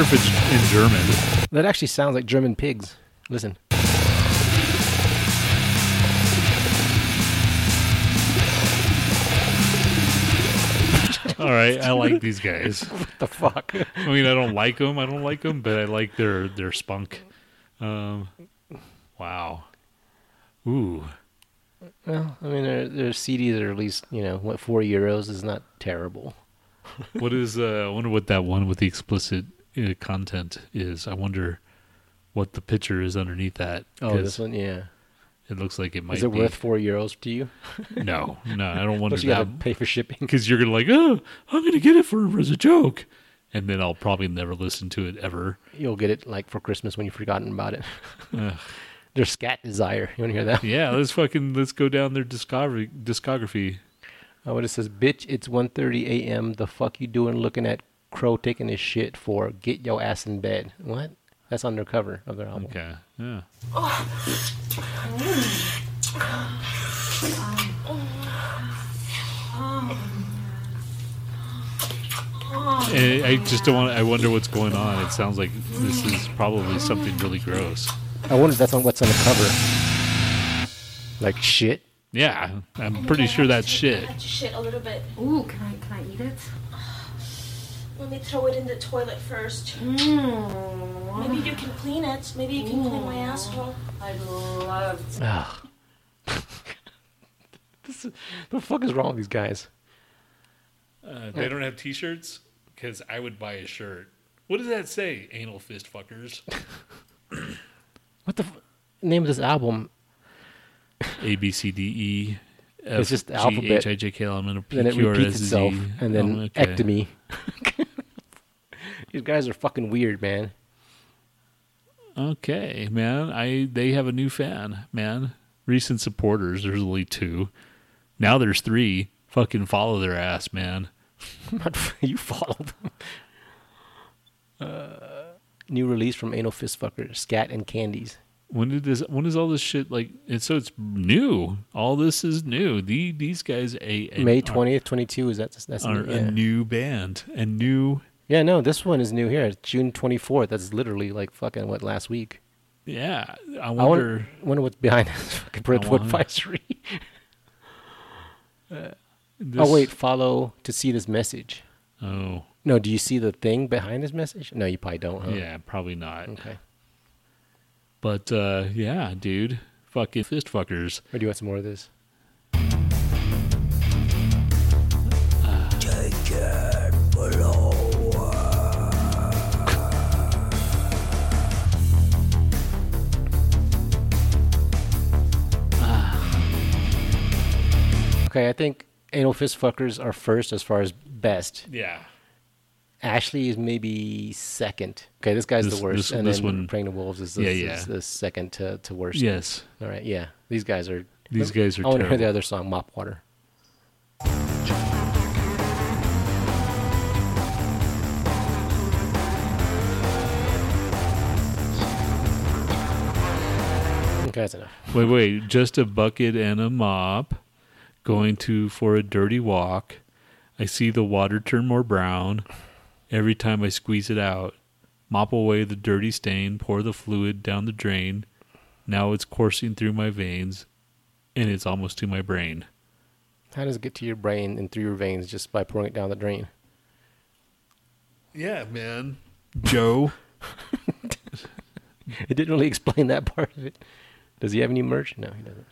Wonder if it's in German. That actually sounds like German pigs. Listen. *laughs* All right, I like these guys. *laughs* What the fuck? I mean, I don't like them. I don't like them, but I like their their spunk. Um, wow. Ooh. Well, I mean, their, their CDs are at least, you know, what, four euros is not terrible. What is? Uh, I wonder what that one with the explicit uh, content is. I wonder what the picture is underneath that. Oh, this one, yeah. It looks like it might. Is it be. worth four euros to you? *laughs* No, no, I don't *laughs* want Plus you gotta pay for shipping. because you're gonna like, oh, I'm gonna get it for as a joke, and then I'll probably never listen to it ever. You'll get it like for Christmas when you've forgotten about it. Ugh. *laughs* Their scat desire. You want to hear that? Yeah, let's fucking let's go down their discography. Discography. Oh, what it says, bitch, it's 1.30 a.m. The fuck you doing looking at Crow taking his shit for? Get your ass in bed. What? That's undercover of their album. Okay. Yeah. And I just don't want. I wonder what's going on. It sounds like this is probably something really gross. I wonder if that's on what's on the cover. Like shit. Yeah, I'm pretty sure that's shit. Shit, a little bit. Ooh, can I can I eat it? Let me throw it in the toilet first. Mm. Maybe you can clean it. Maybe you can clean my asshole. I'd love it. Ugh. *laughs* this is, the fuck is wrong with these guys? Uh, they don't have T-shirts because I would buy a shirt. What does that say? Anal fist fuckers. *coughs* What the f- name of this album? A B C D E. F, It's just the G, alphabet. H, I, J, K, L, M, N, O, P, Then it repeats itself, and then Oh, okay. ectomy. *laughs* these guys are fucking weird, man. Okay, man. I they have a new fan, man. Recent supporters. There's only two. Now there's three. Fucking follow their ass, man. *laughs* you followed them. Uh, new release from Anal Fistfucker, Scat and Candies. When did this? When is all this shit like? And so it's new. All this is new. The these guys a, a May twentieth, twenty two. Is that that's are new, a yeah. new band. A new. Yeah, no, this one is new here. It's June twenty fourth. That's literally like fucking what last week. Yeah, I I wonder. wonder, wonder what's behind *laughs* this fucking Brentwood wonder. Advisory. *laughs* this- oh wait, follow to see this message. Oh No, do you see the thing behind this message? No, you probably don't. Huh? yeah, probably not. Okay. But uh yeah, dude, fucking fist fuckers. Or do you want some more of this? Okay, I think anal fist fuckers are first as far as best. Yeah. Ashley is maybe second. Okay, this guy's This- the worst, this- and this then one- Praying to Wolves is the, Yeah, is the second to, to worst. Yes. All right, yeah, these guys are. These guys are I want to hear the other song, Mop Water. Okay, that's enough. Wait, wait. Just a bucket and a mop. Going to for a dirty walk. I see the water turn more brown. Every time I squeeze it out. Mop away the dirty stain. Pour the fluid down the drain. Now it's coursing through my veins. And it's almost to my brain. How does it get to your brain and through your veins just by pouring it down the drain? Yeah, man. Joe. *laughs* It didn't really explain that part of it. Does he have any merch? No, he doesn't.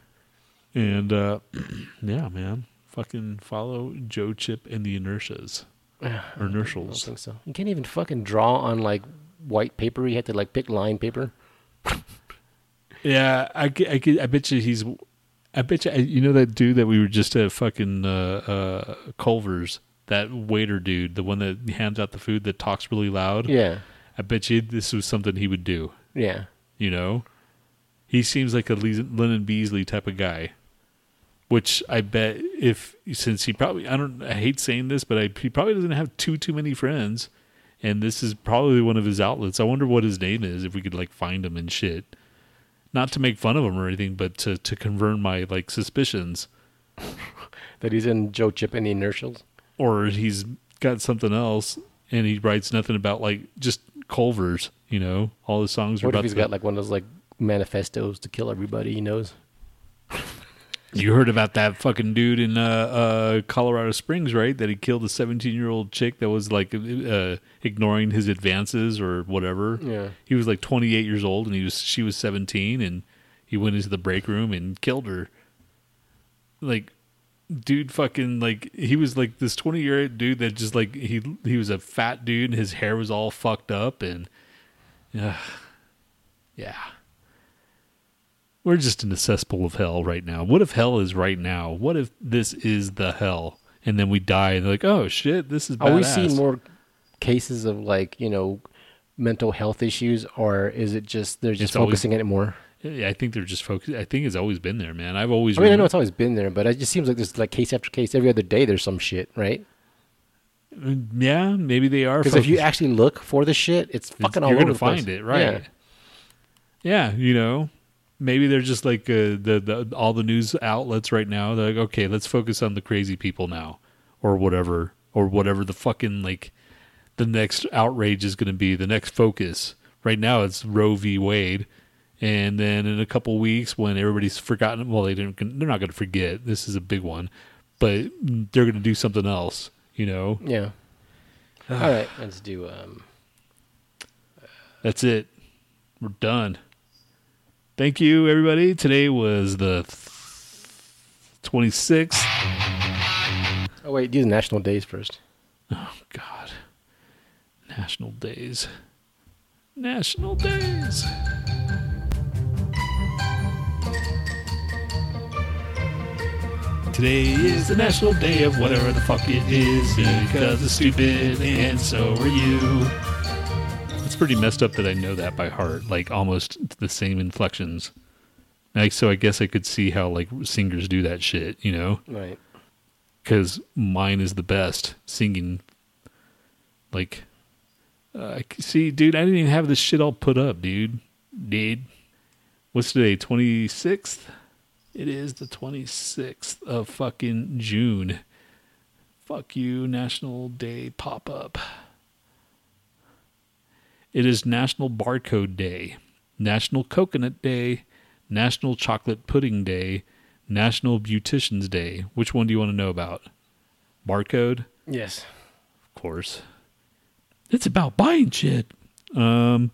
And uh *clears throat* yeah, man. Fucking follow Joe Chip and the Inertials. *sighs* Or I don't think so. You can't even fucking draw on like white paper. You had to like pick line paper. *laughs* Yeah, I, I, I bet you he's. I bet you, you know that dude that we were just at fucking uh, uh, Culver's, that waiter dude, the one that hands out the food that talks really loud. Yeah. I bet you this was something he would do. Yeah. You know, he seems like a Le- Lennon Beasley type of guy. Which I bet if since he probably I don't I hate saying this, but I, he probably doesn't have too too many friends, and this is probably one of his outlets. I wonder what his name is if we could like find him and shit. Not to make fun of him or anything, but to to confirm my like suspicions, *laughs* That he's in Joe Chip and the Inertials. or he's got something else and he writes nothing about like just Culver's. You know, all his songs are What if he's the- got like one of those like manifestos to kill everybody he knows? *laughs* You heard about that fucking dude in uh, uh, Colorado Springs, right? That he killed a 17 year old chick that was like uh, ignoring his advances or whatever. Yeah. He was like 28 years old and he was she was 17 and he went into the break room and killed her. Like, dude, fucking like he was like this 20 year old dude that just like he he was a fat dude and his hair was all fucked up and uh, yeah. We're just in a cesspool of hell right now. What if hell is right now? What if this is the hell? And then we die and they're like, oh shit, this is badass. Are we seeing more cases of like you know mental health issues, or is it just they're just It's focusing on it more? Yeah, I think they're just focused. I think it's always been there, man. I've always. I mean, I know it's always been there, but it just seems like there's like case after case every other day. There's some shit, right? Mm, yeah, maybe they are. Because if you actually look for the shit, it's fucking all you're over gonna the place. find it, right? Yeah. Yeah, you know, maybe they're just like uh, the the all the news outlets right now. They're like, okay, let's focus on the crazy people now, or whatever, or whatever the fucking like the next outrage is going to be. The next focus right now it's Roe v. Wade, and then in a couple weeks when everybody's forgotten, well, they didn't. They're not going to forget. This is a big one, but they're going to do something else. You know, Yeah. *sighs* All right, let's do. um That's it. We're done. Thank you, everybody. Today was the 26th. Oh wait, do the national days first. Oh, God. National Days. National Days. Today is the national day of whatever the fuck it is because it's stupid and so are you. Pretty messed up that I know that by heart, like almost the same inflections. Like, so I guess I could see how like singers do that shit, you know? Right. Because mine is the best singing. Like, uh, see, dude, I didn't even have this shit all put up, dude. Dude. What's today? 26th? It is the 26th of fucking June. Fuck you, National Day pop up. It is National Barcode Day, National Coconut Day, National Chocolate Pudding Day, National Beautician's Day. Which one do you want to know about? Barcode? Yes. Of course. It's about buying shit. Um,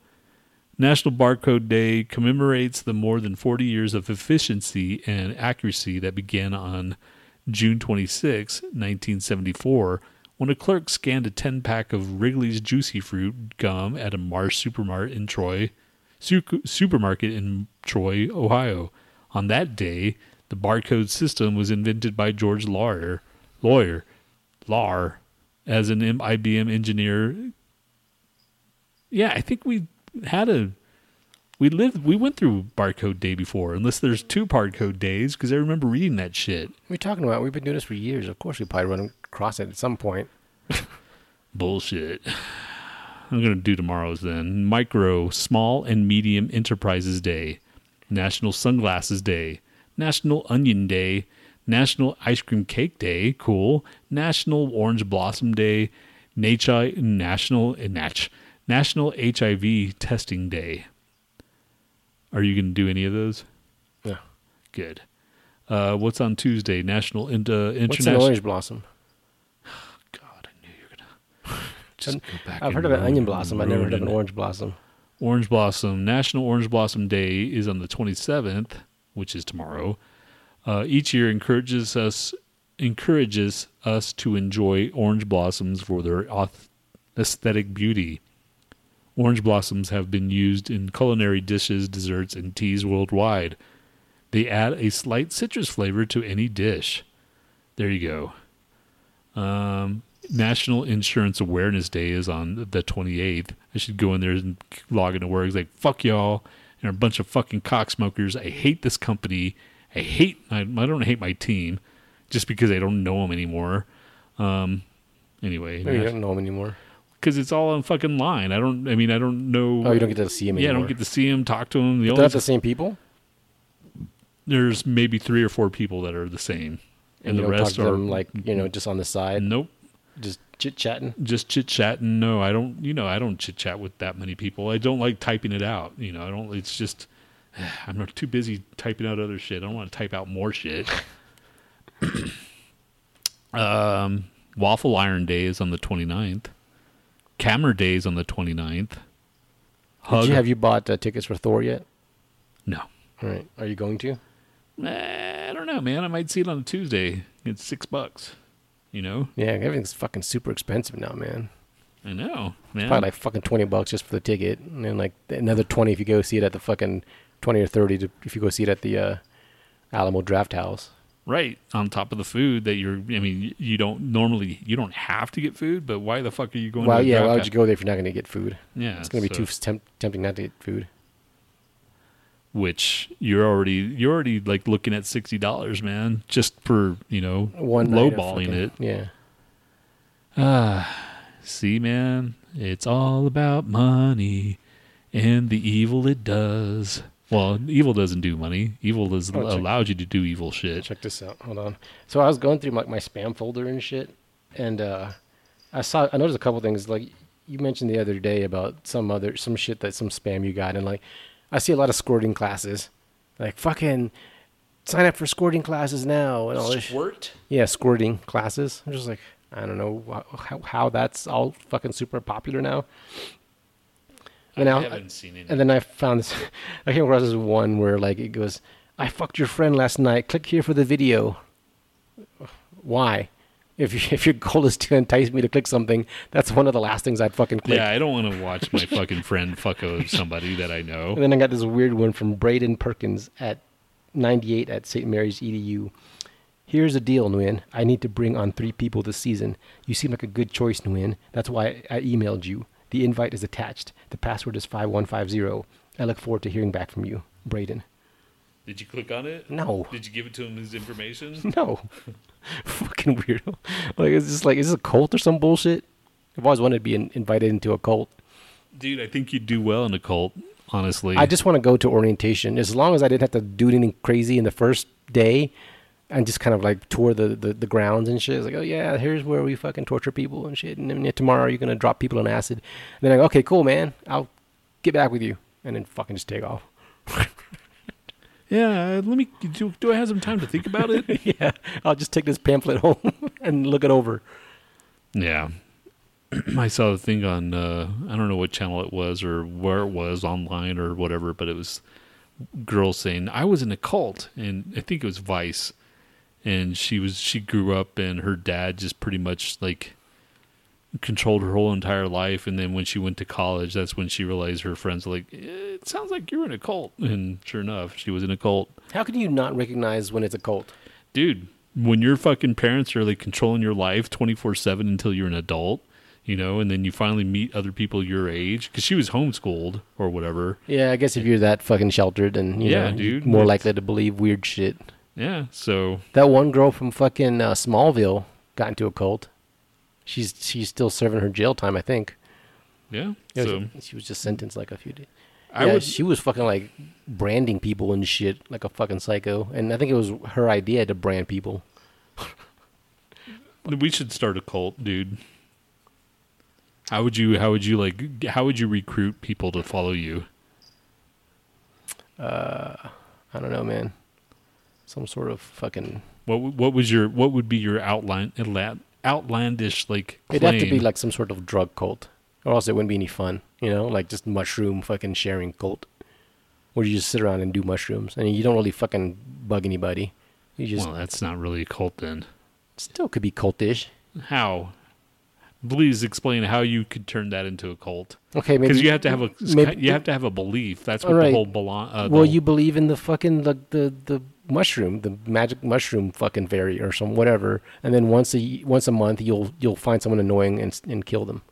National Barcode Day commemorates the more than 40 years of efficiency and accuracy that began on June 26, 1974, when a clerk scanned a 10 pack of Wrigley's Juicy Fruit gum at a Mars supermarket in Troy, su- supermarket in Troy, Ohio. On that day, the barcode system was invented by George Lawyer, lawyer, Lar, as an IBM engineer. Yeah, I think we had a we lived we went through barcode day before, unless there's two barcode days because I remember reading that shit. You talking about? We've been doing this for years. Of course, we probably run across it at some point. *laughs* Bullshit. I'm gonna do tomorrow's then. Micro, Small and Medium Enterprises Day, National Sunglasses Day, National Onion Day, National Ice Cream Cake Day, cool. National Orange Blossom Day, Nature National Natch, National HIV Testing Day. Are you gonna do any of those? Yeah. Good. Uh, what's on Tuesday? National Inter- What's an International. orange blossom? Back I've heard of an onion blossom. I've never heard of an orange blossom. Orange Blossom National Orange Blossom Day is on the 27th, which is tomorrow. Uh, each year encourages us encourages us to enjoy orange blossoms for their aesthetic beauty. Orange blossoms have been used in culinary dishes, desserts, and teas worldwide. They add a slight citrus flavor to any dish. There you go. Um, National Insurance Awareness Day is on the 28th. I should go in there and log into work. It's like, fuck y'all. And a bunch of fucking cocksmokers. I hate this company. I hate, I, I don't hate my team just because I don't know them anymore. Um, anyway. Maybe you don't know them anymore. Because it's all on fucking line. I don't, I mean, I don't know. Oh, you don't get to see 'em anymore. Yeah, I don't get to see them, talk to them. The But not the same people. there's maybe three or four people that are the same, And, and, the rest are them like you know just on the side. Nope. Just chit chatting. just chit chatting. No, I don't. You know, I don't chit chat with that many people. I don't like typing it out. You know, I don't. It's just *sighs* I'm not too busy typing out other shit. I don't want to type out more shit. *coughs* um, Waffle Iron Day is on the 29th. Camera Day is on the 29th. Hug. Did you, have you bought uh, tickets for Thor yet? no. All right. Are you going to? I don't know, man. I might see it on a Tuesday. It's six bucks. You know. Yeah, everything's fucking super expensive now, man. I know, man. Probably like fucking twenty bucks just for the ticket, and then like another twenty if you go see it at the fucking twenty or thirty to, if you go see it at the uh, Alamo Draft House. Right on top of the food that you're. I mean, you don't normally. You don't have to get food, but why the fuck are you going? Well, to a yeah, why would you go there if you're not going to get food? Yeah, It's going to be too temp- tempting not to get food. Which you're already you're already like looking at sixty dollars, man, just for you know One lowballing it. Yeah. Ah, see, man, it's all about money and the evil it does. Well, evil doesn't do money. Evil does Oh, allows you to do evil shit. Check this out. Hold on. So I was going through my, my spam folder and shit, and uh, I saw I noticed a couple things. Like you mentioned the other day about some other some shit that some spam you got, and like I see a lot of squirting classes, like fucking sign up for squirting classes now and all this. Squirt? Yeah, squirting classes. I'm just like I don't know how, how that's all fucking super popular now. And I now- haven't seen any. And then I found this. *laughs* I came across this one where like it goes, "I fucked your friend last night. Click here for the video." Why? If you, *laughs* if your goal is to entice me to click something, that's one of the last things I'd fucking click. Yeah, I don't want to watch my fucking friend fuck *laughs* somebody that I know. And then I got this weird one from Braden Perkins at 98 at St. Mary's EDU. Here's the deal, Nguyen. I need to bring on three people this season. You seem like a good choice, Nguyen. That's why I emailed you. The invite is attached. The password is 5150. I look forward to hearing back from you, Braden. Did you click on it? No. Did you give it to him his information? *laughs* No. *laughs* Fucking weirdo. Like, it's just like, is this a cult or some bullshit? I've always wanted to be in, invited into a cult. Dude, I think you'd do well in a cult, honestly. I just want to go to orientation. As long as I didn't have to do anything crazy in the first day and just kind of like tour the, the, the grounds and shit. It's like, oh, yeah, here's where we fucking torture people and shit. And then tomorrow you're going to drop people on acid. And then I go, okay, cool, man. I'll get back with you. And then fucking just take off. *laughs* Yeah, uh, let me. Do, do I have some time to think about it? *laughs* yeah, I'll just take this pamphlet *laughs* home and look it over. yeah. *clears throat* I saw the thing on, uh, I don't know what channel it was or where it was online or whatever, but it was girls saying, I was in a cult. And I think it was Vice. And she was, she grew up and her dad just pretty much like controlled her whole entire life. And then when she went to college, that's when she realized her friends were like, "Eh, it sounds like you're in a cult. And sure enough, she was in a cult. How can you not recognize when it's a cult? dude, when your fucking parents are like controlling your life 24 7 until you're an adult, you know, and then you finally meet other people your age, because she was homeschooled or whatever. Yeah, I guess if you're that fucking sheltered and you Yeah, know, dude, you're more likely to believe weird shit. Yeah, so That one girl from fucking uh, Smallville got into a cult. She's she's still serving her jail time, I think. yeah, Yeah, so she, she was just sentenced like a few days. I yeah, would- she was fucking like branding people and shit like a fucking psycho. And I think it was her idea to brand people. *laughs* we should start a cult, dude. How would you? How would you like? How would you recruit people to follow you? Uh, I don't know, man. Some sort of fucking. What What was your? What would be your outline? Outla- Outlandish like. It'd have to be like some sort of drug cult, or else it wouldn't be any fun. You know, like just mushroom fucking sharing cult, where you just sit around and do mushrooms, and you don't really fucking bug anybody. You just Well, that's not really a cult then. still could be cultish. How? Please explain how you could turn that into a cult. Okay, because you have to have a maybe- you have to have a belief. That's what All the whole belong. Uh, well, whole- you believe in the fucking the, the the mushroom, the magic mushroom fucking fairy or some whatever, and then once a once a month you'll you'll find someone annoying and and kill them.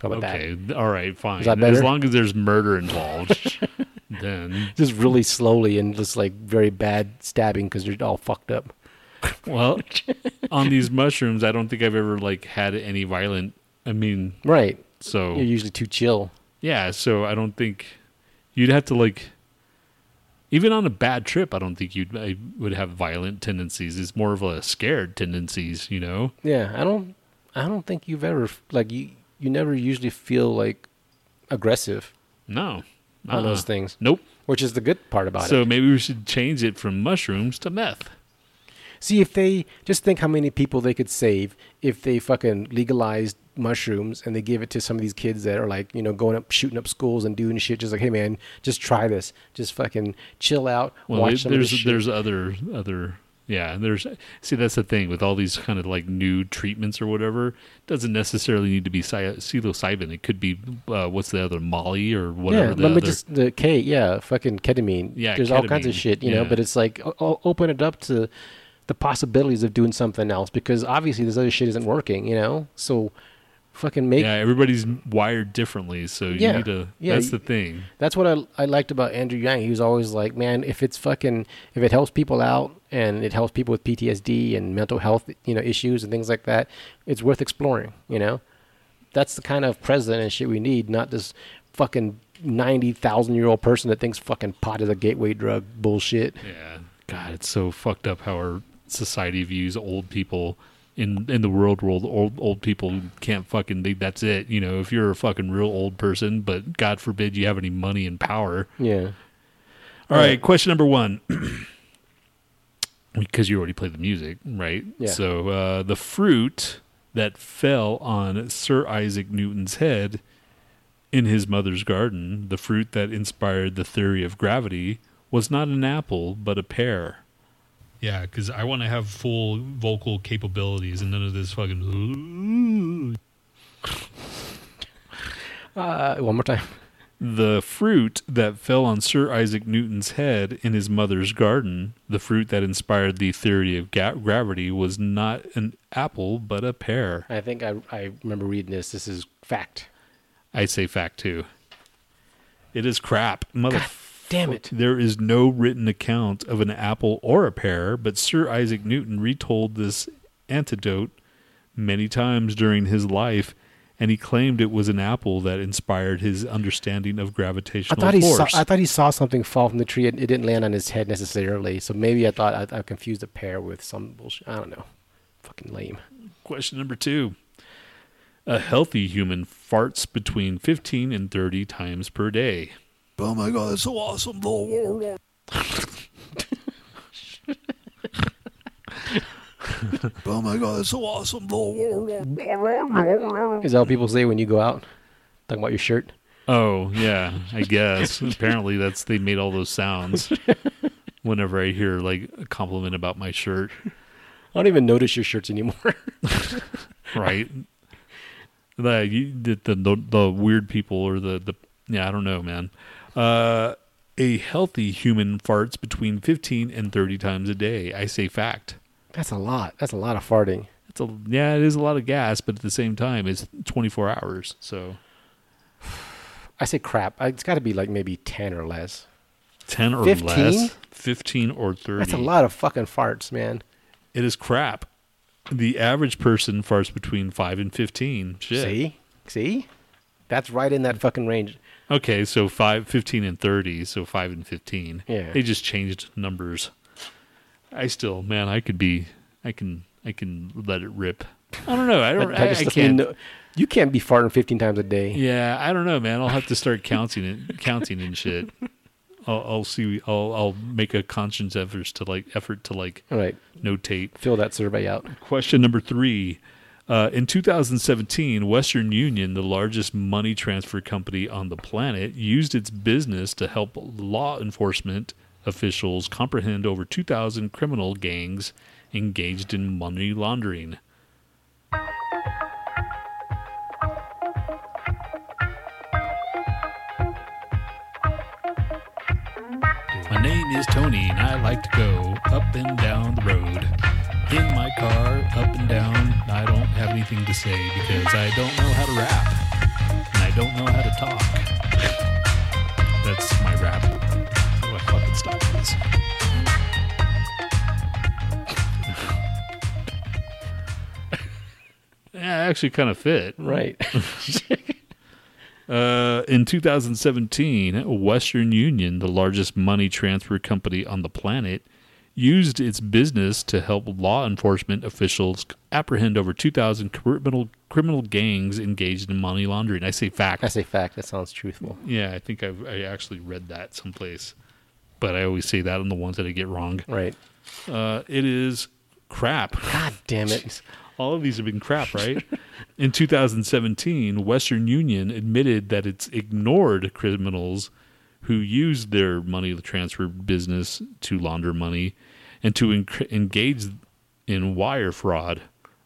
How about okay, that? all right, fine. that As long as there's murder involved, *laughs* then Just really slowly and just like very bad stabbing because you're all fucked up. Well, *laughs* on these mushrooms, I don't think I've ever like had any violent. I mean, Right. so You're usually too chill. yeah, so I don't think you'd have to like. Even on a bad trip, I don't think you'd I would have violent tendencies. It's more of a scared tendencies, you know. Yeah, I don't. I don't think you've ever like you you never usually feel like aggressive No. on those Uh-uh. things, Nope. which is the good part about So it. So maybe we should change it from mushrooms to meth. See if they just think how many people they could save if they fucking legalized mushrooms and they give it to some of these kids that are like, you know, going up shooting up schools and doing shit just like, hey man, just try this. Just fucking chill out, Well, watch it- there's there's other other yeah. There's see that's the thing with all these kind of like new treatments or whatever. Doesn't necessarily need to be psilocybin. It could be uh, what's the other Molly or whatever. yeah, the let me other, just the K, yeah, fucking ketamine. Yeah, there's all kinds of shit, you know. But it's like o- open it up to the possibilities of doing something else because obviously this other shit isn't working, you know. So fucking make yeah, everybody's wired differently, so you Yeah, need to. yeah, that's the thing. That's what I, I liked about Andrew Yang. He was always like, man, if it's fucking, if it helps people out and it helps people with PTSD and mental health, you know, issues and things like that, it's worth exploring, you know? That's the kind of president and shit we need, not this fucking 90,000 year old person that thinks fucking pot is a gateway drug bullshit. Yeah, God, it's so fucked up how our society views old people. In, in the world world old old people can't fucking they, that's it you know if you're a fucking real old person but god forbid you have any money and power Yeah. All right, question number one. *clears throat* because you already played the music, right? Yeah. So uh, the fruit that fell on Sir Isaac Newton's head in his mother's garden, the fruit that inspired the theory of gravity, was not an apple but a pear. Yeah, because I want to have full vocal capabilities and none of this fucking. Uh, one more time. The fruit that fell on Sir Isaac Newton's head in his mother's garden, the fruit that inspired the theory of ga- gravity, was not an apple but a pear. I think I, I remember reading this. This is fact. I say fact too. It is crap. Mother damn it. There is no written account of an apple or a pear, but Sir Isaac Newton retold this anecdote many times during his life, and he claimed it was an apple that inspired his understanding of I gravitational thought he saw. force. I thought he saw something fall from the tree. and It didn't land on his head necessarily. So maybe I thought I, I confused a pear with some bullshit. I don't know. Fucking lame. Question number two. A healthy human farts between 15 and 30 times per day. Oh my god, that's so awesome. oh my god, that's so awesome. Is that what people say when you go out? Talking about your shirt. Oh, yeah, I guess. *laughs* Apparently that's they made all those sounds *laughs* whenever I hear like a compliment about my shirt, I don't even notice your shirts anymore. *laughs* right? the, the, the the the weird people or the the yeah, I don't know, man. Uh a healthy human farts between 15 and 30 times a day. I say fact. That's a lot. That's a lot of farting. It's a yeah, it is a lot of gas, but at the same time, it's 24 hours. So *sighs* I say crap. It's got to be like maybe ten or less. 10 or 15? less, 15 or 30. That's a lot of fucking farts, man. It is crap. The average person farts between 5 and 15. Shit. See, see, that's right in that fucking range. Okay, so 5, 15 and 30, so 5 and 15. Yeah. They just changed numbers. I still, man, I could be I can I can let it rip. I don't know. I don't I, just I can't no- you can't be farting fifteen times a day. Yeah, I don't know, man. I'll have to start counting it, *laughs* counting and shit. I'll, I'll see. I'll I'll make a conscious effort to like effort to like All right, notate. fill that survey out. Question number three. Uh, in 2017, Western Union, the largest money transfer company on the planet, used its business to help law enforcement officials comprehend over 2,000 criminal gangs engaged in money laundering. My name is Tony, and I like to go up and down the road. In my car, up and down. I don't have anything to say because I don't know how to rap. And I don't know how to talk. That's my rap. Oh, *laughs* I fucking stop this. Yeah, it actually kind of fit. Right. *laughs* Uh, in 2017, Western Union, the largest money transfer company on the planet, used its business to help law enforcement officials apprehend over 2,000 criminal criminal gangs engaged in money laundering. I say fact. I say fact. That sounds truthful. Yeah, I think I've, I actually read that someplace, but I always say that on the ones that I get wrong. Right. Uh, it is crap. God damn it. *laughs* All of these have been crap, right? In 2017, Western Union admitted that it's ignored criminals who used their money transfer business to launder money and to engage in wire fraud.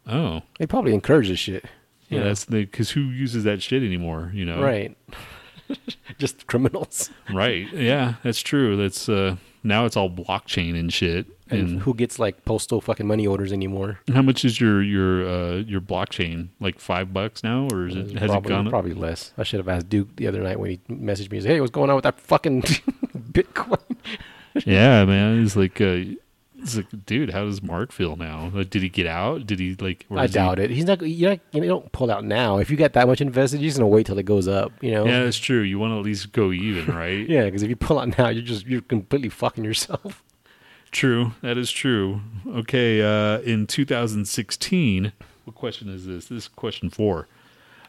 Oh, They probably encourage this shit. yeah, that's the because who uses that shit anymore? You know, Right. *laughs* Just criminals. Right. Yeah, that's true. That's uh now it's all blockchain and shit. And And who gets like postal fucking money orders anymore? how much is your your uh your blockchain? Like five bucks now, or is it has probably, it gone? up? probably less. I should have asked Duke the other night when he messaged me. He said, "Hey, what's going on with that fucking *laughs* Bitcoin?" yeah, man. It's like uh it's like, dude, how does Mark feel now? Like, did he get out? Did he like? I is he- doubt it. He's not. You're not. You don't pull out now. If you got that much invested, you're just gonna wait till it goes up. You know. Yeah, that's true. You want to at least go even, right? *laughs* Yeah, because if you pull out now, you're just you're completely fucking yourself. *laughs* True. That is true. Okay. Uh, in 2016, what question is this? This is question four.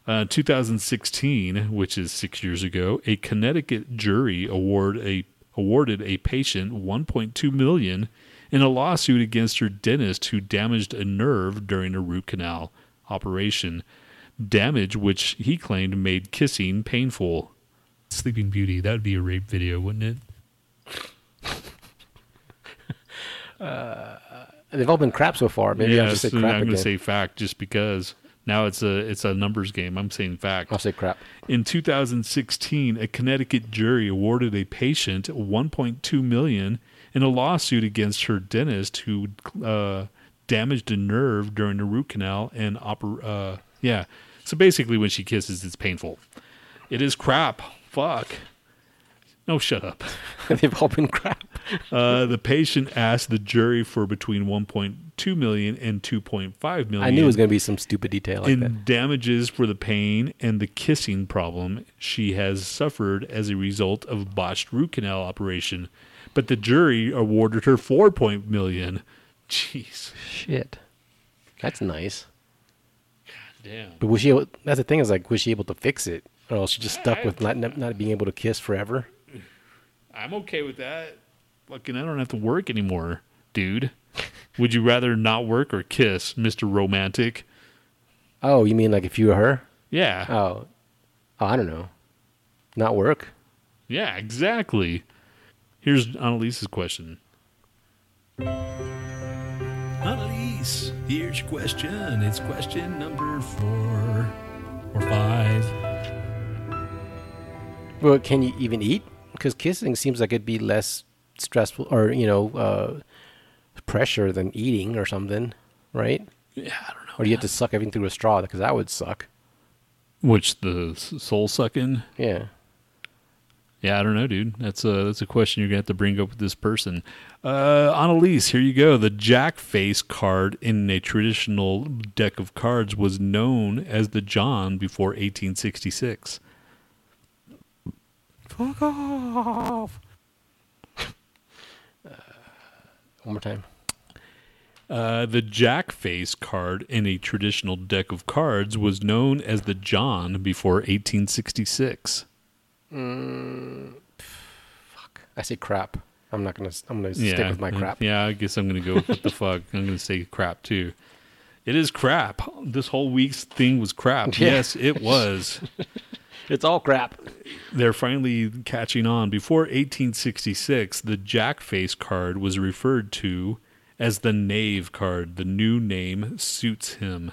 Uh, 2016, which is six years ago, a Connecticut jury award a awarded a patient 1.2 million in a lawsuit against her dentist who damaged a nerve during a root canal operation. Damage which he claimed made kissing painful. Sleeping Beauty, that would be a rape video, wouldn't it? *laughs* uh, They've all been crap so far. Maybe I'll just say crap. I'm going to say fact just because now it's a it's a numbers game. I'm saying fact. I'll say crap. In 2016, a Connecticut jury awarded a patient 1.2 million in a lawsuit against her dentist who uh, damaged a nerve during the root canal and oper- uh, yeah. So basically, when she kisses, it's painful. It is crap. Fuck. No, shut up. *laughs* They've all been crap. *laughs* Uh, the patient asked the jury for between 1.2 million and 2.5 million I knew it was gonna be some stupid detail like in damages for the pain and the kissing problem she has suffered as a result of botched root canal operation. But the jury awarded her four point million. Jeez. Shit. That's nice. God damn. But was she? Able, that's the thing is like, was she able to fix it, or else she just stuck with not, not not being able to kiss forever? I'm okay with that. Fucking, I don't have to work anymore, dude. Would you rather not work or kiss, Mister Romantic? Oh, you mean like if you were her? Yeah. Oh, oh I don't know. Not work. Yeah, exactly. Here's Annalise's question. Annalise, here's your question. It's question number four or five. Well, can you even eat? Because kissing seems like it'd be less stressful, or you know, uh, pressure than eating or something, right? Yeah, I don't know. Or do you have to suck everything through a straw? Because that would suck. Which the soul sucking? Yeah. Yeah, I don't know, dude. That's a that's a question you're gonna have to bring up with this person. Uh, Annalise, here you go. The Jack face card in a traditional deck of cards was known as the John before 1866. Fuck off. Uh, one more time. Uh, the Jack face card in a traditional deck of cards was known as the John before 1866. Mm, fuck. I say crap. I'm not gonna. I'm gonna yeah, stick with my crap. Yeah, I guess I'm gonna go with what the *laughs* fuck. I'm gonna say crap too. It is crap. This whole week's thing was crap. Yeah. Yes, it *laughs* was. It's all crap. They're finally catching on. Before 1866, the Jack face card was referred to as the Knave card. The new name suits him.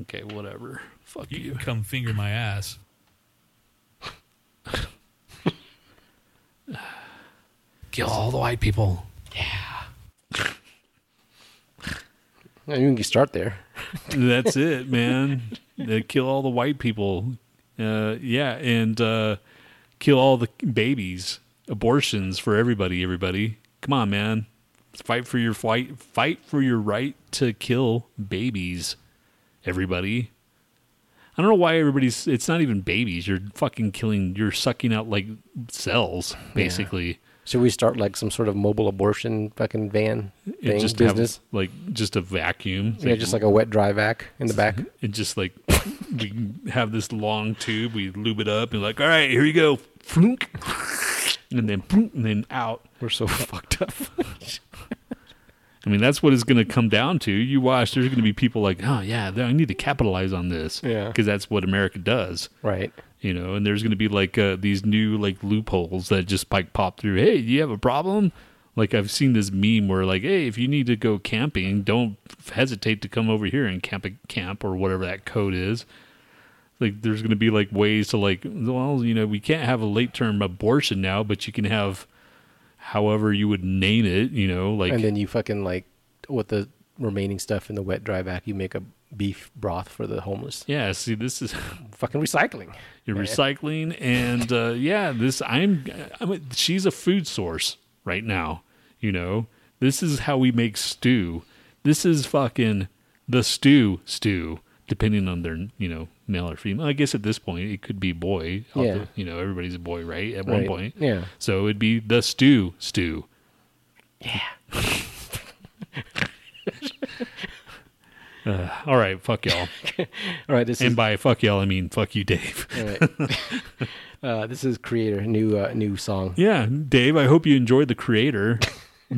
Okay, whatever. Fuck You you. can come finger my ass. *laughs* *sighs* Kill all the white people. Yeah, you can start there. *laughs* That's it, man. They kill all the white people. Uh, yeah, and uh, kill all the babies. Abortions for everybody. Everybody, come on, man. Fight for your fight. Fight for your right to kill babies. Everybody. I don't know why everybody's. It's not even babies. You're fucking killing. You're sucking out like cells, basically. Should we start like some sort of mobile abortion fucking van thing just have, business? like just a vacuum. yeah, just like a wet dry vac in the back. *laughs* It just like we have this long tube. We lube it up and like, all right, here you go, Flunk. *laughs* and then *laughs* and then out. We're so fucked up. I mean, that's what it's going to come down to. You watch, there's going to be people like, oh yeah, I need to capitalize on this, Yeah. because that's what America does. right. you know and there's going to be like uh, these new like loopholes that just like pop through hey do you have a problem like i've seen this meme where like hey if you need to go camping don't hesitate to come over here and camp a camp or whatever that code is like there's going to be like ways to like well you know we can't have a late term abortion now but you can have however you would name it you know like and then you fucking like with the remaining stuff in the wet dry vac, you make a beef broth for the homeless. yeah see this is *laughs* Fucking recycling. You're man. recycling, and uh, yeah, this I'm. I'm. She's a food source right now. You know, this is how we make stew. This is fucking the stew stew, depending on their you know male or female. I guess at this point it could be boy. Yeah. You know, everybody's a boy, right? At one point. Yeah. So it'd be the stew stew. Yeah. *laughs* uh, all right, fuck y'all. *laughs* All right, this is and is by fuck y'all, I mean fuck you, Dave. all right. *laughs* uh, this is creator new uh, new song Yeah, Dave. I hope you enjoyed the creator. *laughs*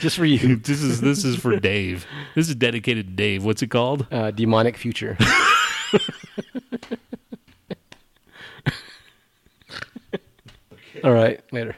just for you. *laughs* this is this is for Dave. This is dedicated to Dave. What's it called? Uh, demonic future. *laughs* all right, later.